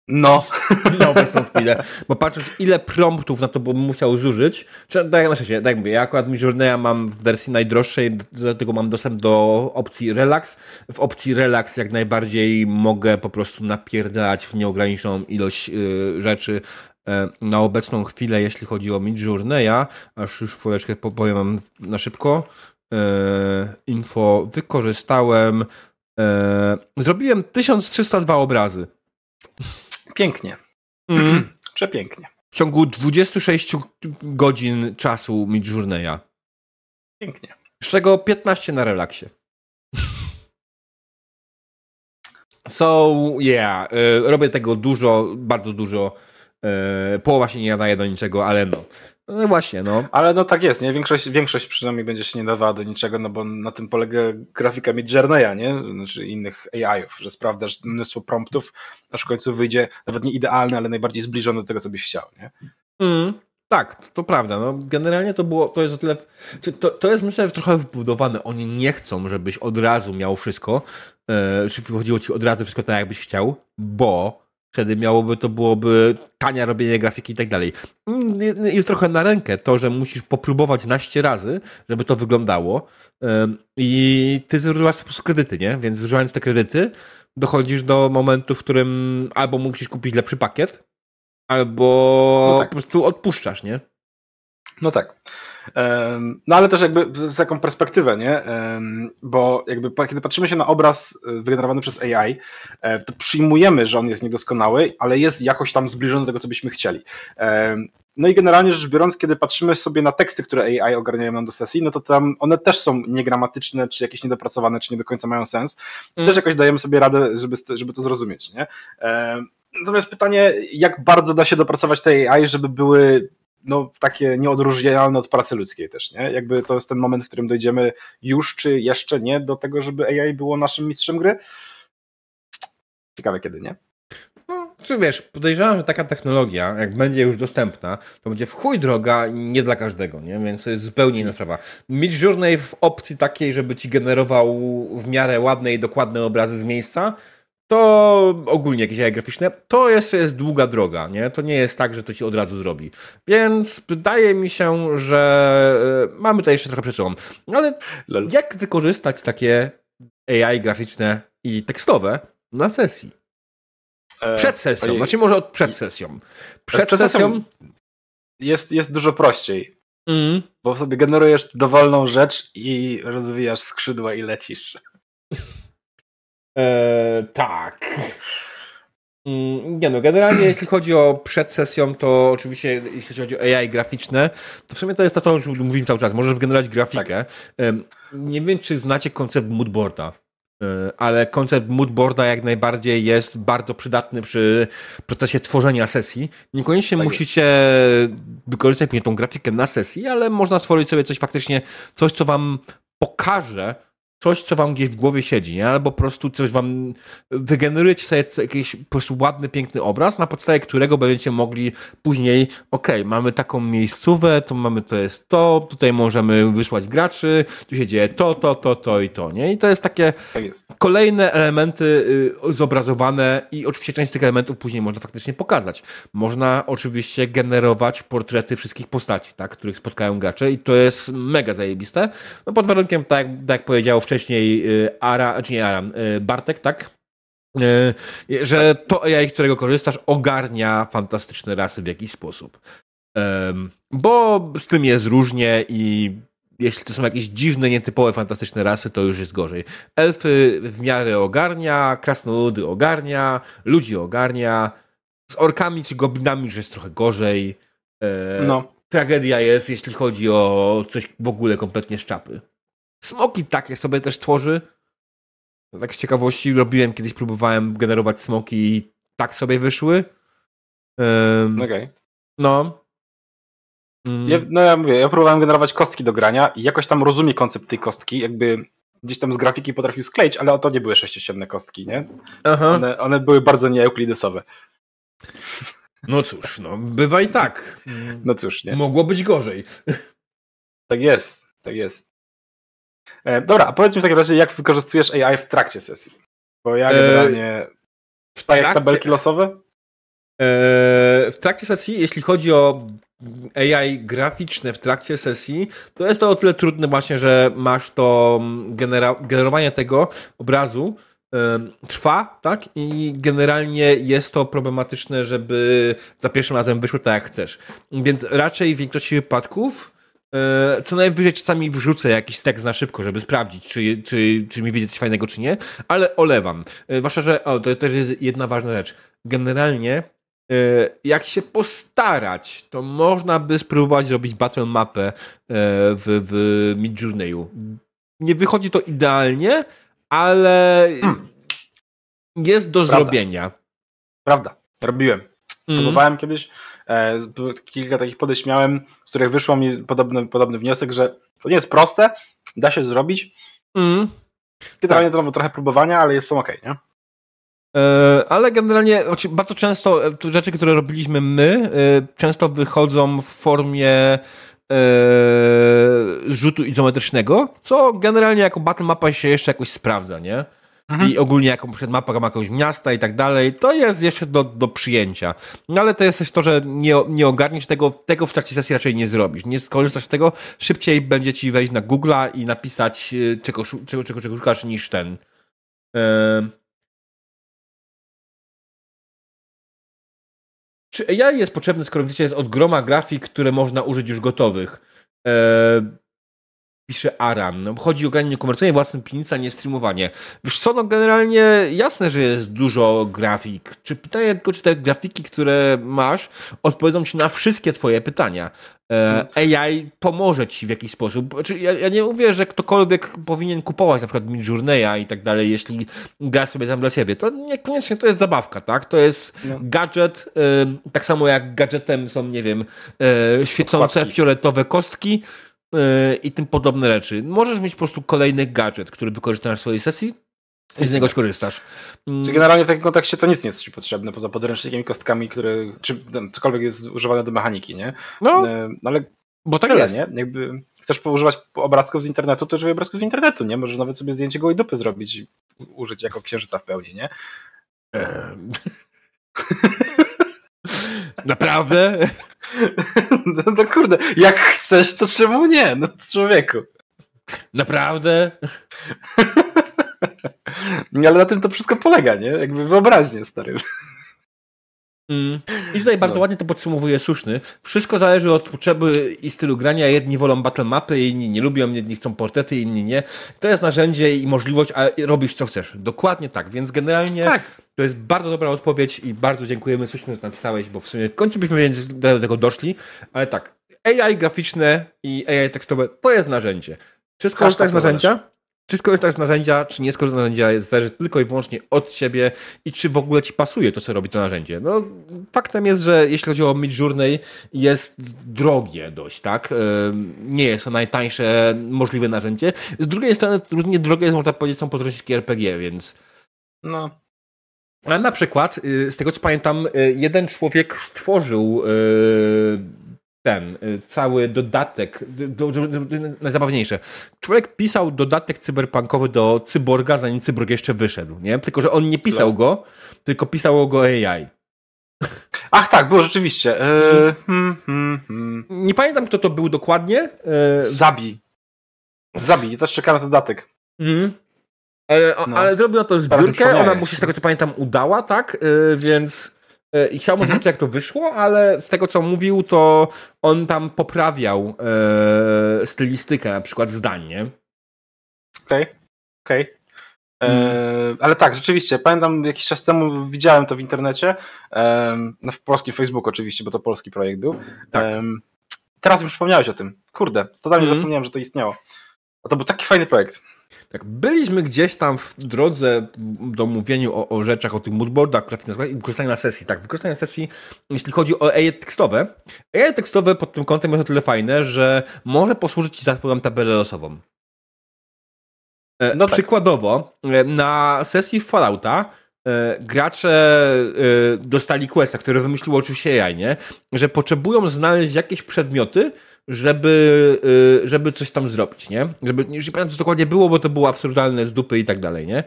No.
Na obecną chwilę. Bo patrząc, ile promptów na to bym musiał zużyć, czy, tak, na szczęście, tak mówię, ja akurat Midjourneya mam w wersji najdroższej, dlatego mam dostęp do opcji Relax. W opcji Relax jak najbardziej mogę po prostu napierdalać w nieograniczoną ilość yy, rzeczy, na obecną chwilę, jeśli chodzi o Midjourneya, aż już chwileczkę powiem na szybko, e, info wykorzystałem, e, zrobiłem 1302 obrazy.
Pięknie. Mm. Przepięknie.
W ciągu 26 godzin czasu Midjourneya.
Pięknie.
Z czego 15 na relaksie. So, yeah, robię tego dużo, bardzo dużo E, połowa się nie nadaje do niczego, ale no. No właśnie, no.
Ale no tak jest, nie? Większość, większość przynajmniej będzie się nie nadawała do niczego, no bo na tym polega grafika Midjourneya, nie? Znaczy innych AI-ów, że sprawdzasz mnóstwo promptów, aż w końcu wyjdzie nawet nie idealny, ale najbardziej zbliżony do tego, co byś chciał, nie?
Mm, tak, to, to, prawda. No, generalnie to było, to jest o tyle, to, to jest myślę trochę wbudowane. Oni nie chcą, żebyś od razu miał wszystko, yy, czy wychodziło ci od razu wszystko tak, jakbyś chciał, bo Wtedy miałoby to byłoby tania robienie grafiki i tak dalej. Jest trochę na rękę to, że musisz popróbować naście razy, żeby to wyglądało i ty zużywasz po prostu kredyty, nie? Więc zużywając te kredyty dochodzisz do momentu, w którym albo musisz kupić lepszy pakiet, albo no tak. po prostu odpuszczasz, nie?
No tak. No ale też jakby z taką perspektywę, nie? Bo jakby kiedy patrzymy się na obraz e, wygenerowany przez AI, e, to przyjmujemy, że on jest niedoskonały, ale jest jakoś tam zbliżony do tego, co byśmy chcieli. No i generalnie rzecz biorąc, kiedy patrzymy sobie na teksty, które AI ogarniają nam do sesji, no to tam one też są niegramatyczne, czy jakieś niedopracowane, czy nie do końca mają sens. Mm. Też jakoś dajemy sobie radę, żeby, żeby to zrozumieć, nie? Natomiast pytanie, jak bardzo da się dopracować te AI, żeby były no, takie nieodróżnialne od pracy ludzkiej też, nie? Jakby to jest ten moment, w którym dojdziemy już, czy jeszcze nie, do tego, żeby AI było naszym mistrzem gry. Ciekawe kiedy, nie?
No, czy wiesz, podejrzewam, że taka technologia, jak będzie już dostępna, to będzie w chuj droga nie dla każdego, nie? Więc to jest zupełnie inna sprawa. Mieć Journey w opcji takiej, żeby ci generował w miarę ładne i dokładne obrazy z miejsca, to ogólnie jakieś jaja graficzne, to jest, jest długa droga, nie? To nie jest tak, że to ci od razu zrobi. Więc wydaje mi się, że e, mamy tutaj jeszcze trochę przed sobą. Ale jak wykorzystać takie AI graficzne i tekstowe na sesji? E, przed sesją, znaczy może od przed sesją.
Przed, przed sesją jest, jest dużo prościej. Mm. Bo sobie generujesz dowolną rzecz i rozwijasz skrzydła i lecisz.
Eee, tak. Mm, nie no, generalnie jeśli chodzi o przed sesją, to oczywiście jeśli chodzi o AI graficzne, to w sumie to jest to, o czym mówimy cały czas. Możesz wygenerować grafikę. Tak. Nie wiem, czy znacie koncept moodboarda, e, ale koncept moodboarda jak najbardziej jest bardzo przydatny przy procesie tworzenia sesji. Niekoniecznie tak musicie jest. wykorzystać tą grafikę na sesji, ale można stworzyć sobie coś faktycznie, coś co wam pokaże, coś, co wam gdzieś w głowie siedzi, nie? albo po prostu coś wam wygenerujecie sobie jakiś po prostu ładny, piękny obraz, na podstawie którego będziecie mogli później, ok, mamy taką miejscówę, to mamy to jest to, tutaj możemy wysłać graczy, tu się dzieje to, to, to, to i to, nie? I to jest takie tak jest. kolejne elementy y, zobrazowane i oczywiście część z tych elementów później można faktycznie pokazać. Można oczywiście generować portrety wszystkich postaci, tak, których spotkają gracze i to jest mega zajebiste, no pod warunkiem, tak, tak jak powiedział wcześniej, wcześniej y, Ara, czy nie Aram, y, Bartek, tak? Y, że to AI, z którego korzystasz, ogarnia fantastyczne rasy w jakiś sposób. Bo z tym jest różnie i jeśli to są jakieś dziwne, nietypowe, fantastyczne rasy, to już jest gorzej. Elfy w miarę ogarnia, krasnoludy ogarnia, ludzi ogarnia, z orkami czy goblinami już jest trochę gorzej. E, no. Tragedia jest, jeśli chodzi o coś w ogóle kompletnie szczapy. Smoki takie sobie też tworzy. Tak z ciekawości robiłem, kiedyś próbowałem generować smoki i tak sobie wyszły.
Um, Okej. Okay.
No.
Mm. Ja, no ja mówię, ja próbowałem generować kostki do grania i jakoś tam rozumie koncept tej kostki, jakby gdzieś tam z grafiki potrafił skleić, ale to nie były sześciosiemne kostki, nie? Aha. One, one były bardzo nieeuklidesowe.
No cóż, no bywa i tak.
No cóż, nie.
Mogło być gorzej.
Tak jest, tak jest. E, dobra, a powiedz mi w takim razie, jak wykorzystujesz AI w trakcie sesji? Bo ja e, generalnie... W trakcie... tabelki losowe? E,
w trakcie sesji, jeśli chodzi o AI graficzne w trakcie sesji, to jest to o tyle trudne właśnie, że masz to genera generowanie tego obrazu trwa, tak? I generalnie jest to problematyczne, żeby za pierwszym razem wyszło tak, jak chcesz. Więc raczej w większości wypadków co najwyżej czasami wrzucę jakiś tekst na szybko, żeby sprawdzić, czy, czy, czy mi wiedzieć coś fajnego, czy nie, ale olewam. E, zwłaszcza, że o, to też jest jedna ważna rzecz. Generalnie, e, jak się postarać, to można by spróbować zrobić battle mapę w, w Midjourneyu. Nie wychodzi to idealnie, ale hmm. jest do Prawda. zrobienia.
Prawda, robiłem. Mm. Próbowałem kiedyś, e, kilka takich podejść miałem, z których wyszło mi podobny, podobny wniosek, że to nie jest proste, da się zrobić. Mm. Generalnie tak. to trochę próbowania, ale są ok, nie?
E, ale generalnie znaczy, bardzo często e, rzeczy, które robiliśmy my, często wychodzą w formie rzutu izometrycznego, co generalnie jako battle mapa się jeszcze jakoś sprawdza, nie? Mhm. i ogólnie jaką mapa ma jakiegoś miasta i tak dalej, to jest jeszcze do, do przyjęcia. No ale to jest też to, że nie, nie ogarniesz tego, tego w trakcie sesji raczej nie zrobisz. Nie skorzystasz z tego, szybciej będzie ci wejść na Google'a i napisać y, czego, czego, czego, czego szukasz niż ten. Eee... Czy AI jest potrzebny, skoro wiecie, jest od groma grafik, które można użyć już gotowych? Eee pisze Aran. No, chodzi o granie komercyjne, własne piwnice, a nie streamowanie. Wiesz co, no generalnie jasne, że jest dużo grafik. Czy pytanie tylko, czy te grafiki, które masz, odpowiedzą ci na wszystkie twoje pytania. E, AI pomoże ci w jakiś sposób. Znaczy, ja, ja, nie mówię, że ktokolwiek powinien kupować na przykład Midjourneya i tak dalej, jeśli gra sobie sam dla siebie. To niekoniecznie to jest zabawka, tak? To jest no. gadżet, e, tak samo jak gadżetem są, nie wiem, e, świecące fioletowe kostki, i tym podobne rzeczy. Możesz mieć po prostu kolejny gadżet, który wykorzystasz w swojej sesji i z niego skorzystasz.
Czy generalnie w takim kontekście to nic nie jest ci potrzebne poza podręcznikami, kostkami, które, czy cokolwiek jest używane do mechaniki, nie? No, e, no ale bo tak tyle, jest. nie? Jakby chcesz używać obrazków z internetu, to używaj obrazków z internetu, nie? Możesz nawet sobie zdjęcie gołej dupy zrobić i użyć jako księżyca w pełni, nie?
Naprawdę?
No, no kurde, jak chcesz, to czemu nie? No człowieku.
Naprawdę?
Ale na tym to wszystko polega, nie? Jakby wyobraźnie, stary.
Mm. I tutaj bardzo no. ładnie to podsumowuje Suszny. Wszystko zależy od potrzeby i stylu grania. Jedni wolą battle mapy, inni nie lubią, jedni chcą portrety, inni nie. To jest narzędzie i możliwość, a robisz co chcesz. Dokładnie tak. Więc generalnie tak. to jest bardzo dobra odpowiedź i bardzo dziękujemy Suszny, że napisałeś, bo w sumie w końcu byśmy do tego doszli. Ale tak, AI graficzne i AI tekstowe to jest narzędzie. Wszystko jest tak z narzędzia? Czy skorzystasz z narzędzia, czy nie skorzystasz z narzędzia, zależy tylko i wyłącznie od ciebie i czy w ogóle ci pasuje to, co robi to narzędzie. No, faktem jest, że jeśli chodzi o Midjourney, jest drogie dość, tak? Nie jest to najtańsze możliwe narzędzie. Z drugiej strony, równie drogie jest, można powiedzieć, są podręczniki RPG, więc...
No.
A na przykład, y, z tego co pamiętam, y, jeden człowiek stworzył y, ten y, cały dodatek, do, do, do, najzabawniejsze. Człowiek pisał dodatek cyberpunkowy do Cyborga, zanim Cyborg jeszcze wyszedł, nie? Tylko, że on nie pisał go, tylko pisało go AI.
Ach tak, było rzeczywiście. E, hmm, hmm,
hmm. Nie pamiętam, kto to był dokładnie.
E... Zabi. Zabi, też czekam na dodatek.
Mhm. Ale, no. ale zrobił na to zbiórkę, ona mu się z tego co pamiętam udała, tak? E, więc I chciałbym mhm. zobaczyć, jak to wyszło, ale z tego, co mówił, to on tam poprawiał e, stylistykę, na przykład zdań, nie?
Okej, okay. okej. Okay. E, mm. Ale tak, rzeczywiście, pamiętam jakiś czas temu widziałem to w internecie, no w polskim Facebooku oczywiście, bo to polski projekt był. Tak. Teraz mi przypomniałeś o tym. Kurde, totalnie mm. zapomniałem, że to istniało. A to był taki fajny projekt.
Tak, byliśmy gdzieś tam w drodze do mówieniu o, o rzeczach, o tych moodboardach, które i wykorzystanie na sesji. Tak, wykorzystanie na sesji, jeśli chodzi o AI tekstowe. AI tekstowe pod tym kątem jest o tyle fajne, że może posłużyć Ci za Twoją tabelę losową. E, no tak. Przykładowo, e, na sesji Fallouta e, gracze dostali questa, które wymyśliło oczywiście AI, nie? Że potrzebują znaleźć jakieś przedmioty, żeby, y, żeby coś tam zrobić, nie? Żeby, już nie pamiętam, co dokładnie było, bo to było absurdalne z dupy i tak dalej, nie?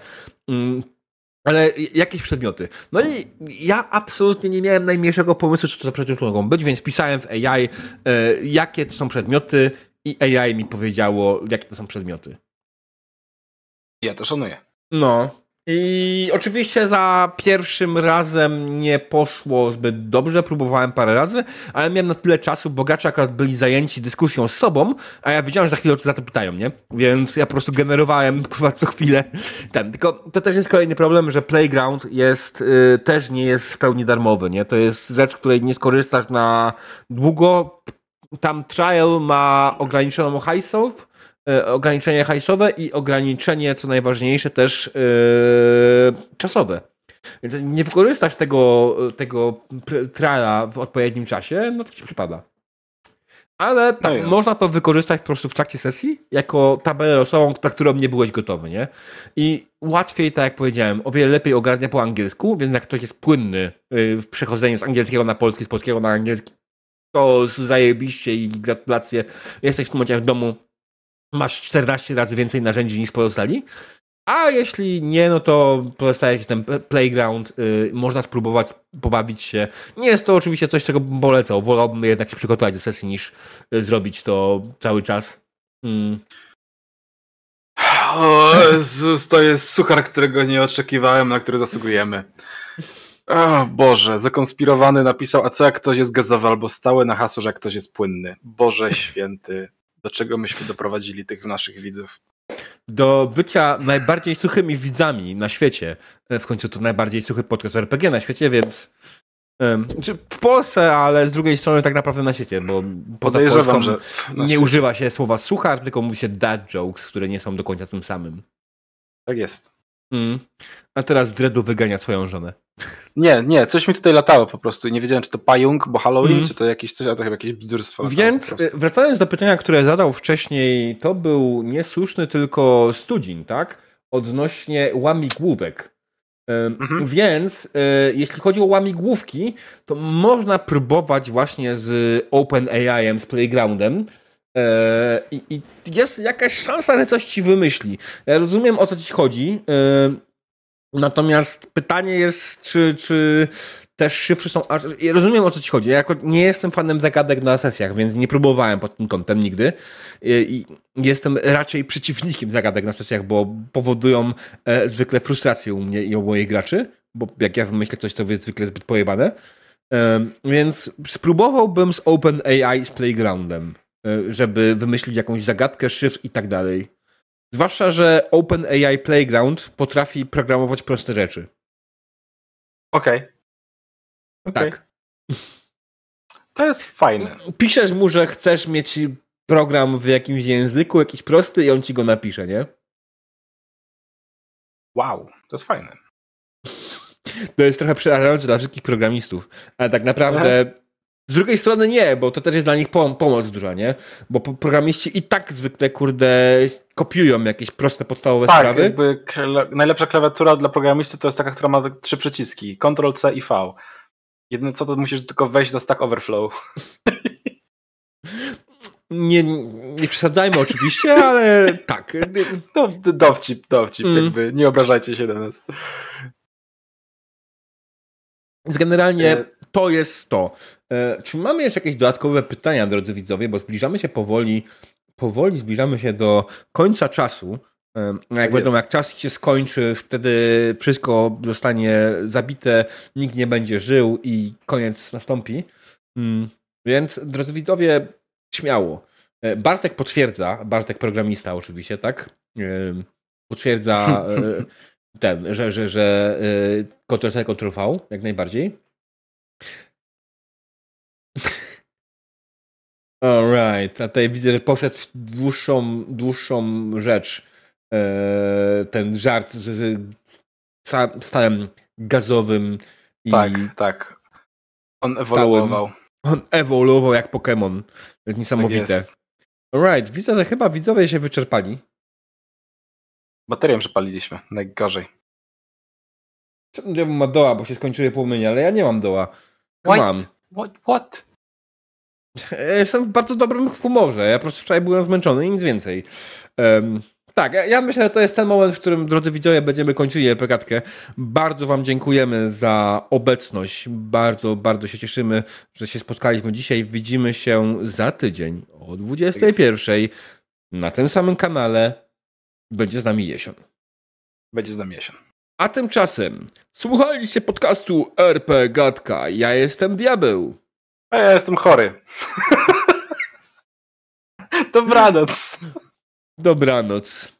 Mm, ale jakieś przedmioty. No i ja absolutnie nie miałem najmniejszego pomysłu, co to za przedmioty mogą być, więc pisałem w AI, y, jakie to są przedmioty i AI mi powiedziało, jakie to są przedmioty.
Ja to szanuję.
No. I oczywiście za pierwszym razem nie poszło zbyt dobrze, próbowałem parę razy, ale miałem na tyle czasu, bo gracze akurat byli zajęci dyskusją z sobą, a ja wiedziałem, że za chwilę o to za to pytają, nie? Więc ja po prostu generowałem chyba co chwilę ten. Tylko to też jest kolejny problem, że Playground jest, yy, też nie jest w pełni darmowy, nie? To jest rzecz, której nie skorzystasz na długo. Tam trial ma ograniczoną hajsów, ograniczenie hajsowe i ograniczenie, co najważniejsze, też yy, czasowe. Więc nie wykorzystasz tego, tego triala w odpowiednim czasie, no to ci przypada. Ale tak, no można to wykorzystać po prostu w trakcie sesji, jako tabelę losową, na którą nie byłeś gotowy, nie? I łatwiej, tak jak powiedziałem, o wiele lepiej ogarnia po angielsku, więc jak ktoś jest płynny y, w przechodzeniu z angielskiego na polski, z polskiego na angielski, to zajebiście i gratulacje. Jesteś w tym momencie w domu, masz 14 razy więcej narzędzi niż pozostali. A jeśli nie, no to pozostaje ten playground, yy, można spróbować pobawić się. Nie jest to oczywiście coś, czego bym polecał. Wolałbym jednak się przygotować do sesji, niż yy, zrobić to cały czas. Mm.
O Jezus, to jest suchar, którego nie oczekiwałem, na który zasługujemy. O Boże, zakonspirowany napisał, a co jak ktoś jest gazowy albo stały na hasło, że jak ktoś jest płynny. Boże święty do czego myśmy doprowadzili tych naszych widzów.
Do bycia najbardziej suchymi widzami na świecie. E, w końcu to najbardziej suchy podcast RPG na świecie, więc w Polsce, ale z drugiej strony tak naprawdę na świecie, bo poza Polską że nie świecie. używa się słowa suchar, tylko mówi się dad jokes, które nie są do końca tym samym.
Tak jest.
Mm. A teraz Dredu wygania swoją żonę.
Nie, nie, coś mi tutaj latało po prostu. Nie wiedziałem, czy to pająk, bo Halloween, mm. czy to jakieś coś, a to chyba jakieś bzdurstwo.
Więc wracając do pytania, które zadał wcześniej, to był niesłuszny tylko studzień, tak? Odnośnie łamigłówek. Mhm. Więc e, jeśli chodzi o łamigłówki, to można próbować właśnie z OpenAI, z Playgroundem, i, I, jest jakaś szansa, że coś ci wymyśli. Ja rozumiem o co ci chodzi. Natomiast pytanie jest, czy, czy te szyfry są. Ja rozumiem o co ci chodzi. Ja jako nie jestem fanem zagadek na sesjach, więc nie próbowałem pod tym kątem nigdy. I jestem raczej przeciwnikiem zagadek na sesjach, bo powodują e, zwykle frustrację u mnie i u moich graczy. Bo jak ja wymyślę coś, to jest zwykle zbyt pojebane. Więc spróbowałbym z OpenAI z Playgroundem, e, żeby wymyślić jakąś zagadkę, szyfr i tak dalej. Zwłaszcza, że OpenAI Playground potrafi programować proste rzeczy.
Okej. Okay.
okay. Tak.
To jest fajne.
Piszesz mu, że chcesz mieć program w jakimś języku, jakiś prosty i on ci go napisze, nie?
Wow, to jest fajne.
To jest trochę przerażające dla wszystkich programistów. Ale tak naprawdę z drugiej strony nie, bo to też jest dla nich pom pomoc duża, nie? Bo programiści i tak zwykle, kurde, kopiują jakieś proste, podstawowe
tak,
sprawy.
Jakby najlepsza klawiatura dla programisty to jest taka, która ma trzy przyciski. Ctrl C i V. Jedyne co, to musisz tylko wejść do Stack Overflow.
Nie, nie przesadzajmy oczywiście, ale tak.
No, dowcip, dowcip, mm. jakby nie obrażajcie się na nas.
Więc generalnie e, to jest to. E, czy mamy jeszcze jakieś dodatkowe pytania, drodzy widzowie, bo zbliżamy się powoli, powoli zbliżamy się do końca czasu. E, jak tak wiadomo, jak czas się skończy, wtedy wszystko zostanie zabite, nikt nie będzie żył i koniec nastąpi. Mm, więc, drodzy widzowie, śmiało. Bartek potwierdza, Bartek programista oczywiście, tak? Potwierdza ten, że, że, że Ctrl-C, Ctrl-V, jak najbardziej. Alright, a tutaj widzę, że poszedł w dłuższą, dłuższą rzecz. Eee, ten żart z, z, z stałem gazowym.
I tak, tak. On ewoluował.
on ewoluował jak Pokémon. Niesamowite. Tak Alright, widzę, że chyba widzowie się wyczerpali.
Baterię przepaliliśmy, najgorzej.
Ja ma doła, bo się skończyły płomienie, ale ja nie mam doła.
Come What? What? What?
Jestem w bardzo dobrym humorze. Ja po prostu wczoraj byłem zmęczony i nic więcej. Um, tak, ja myślę, że to jest ten moment, w którym, drodzy widzowie, będziemy kończyli epegatkę. Bardzo Wam dziękujemy za obecność. Bardzo, bardzo się cieszymy, że się spotkaliśmy dzisiaj. Widzimy się za tydzień o 21 na tym samym kanale. Będzie z nami Jesion.
Będzie z nami Jesion.
A tymczasem słuchaliście podcastu RP Gadka. Ja jestem Diabeł.
A ja jestem chory. Dobranoc.
Dobranoc.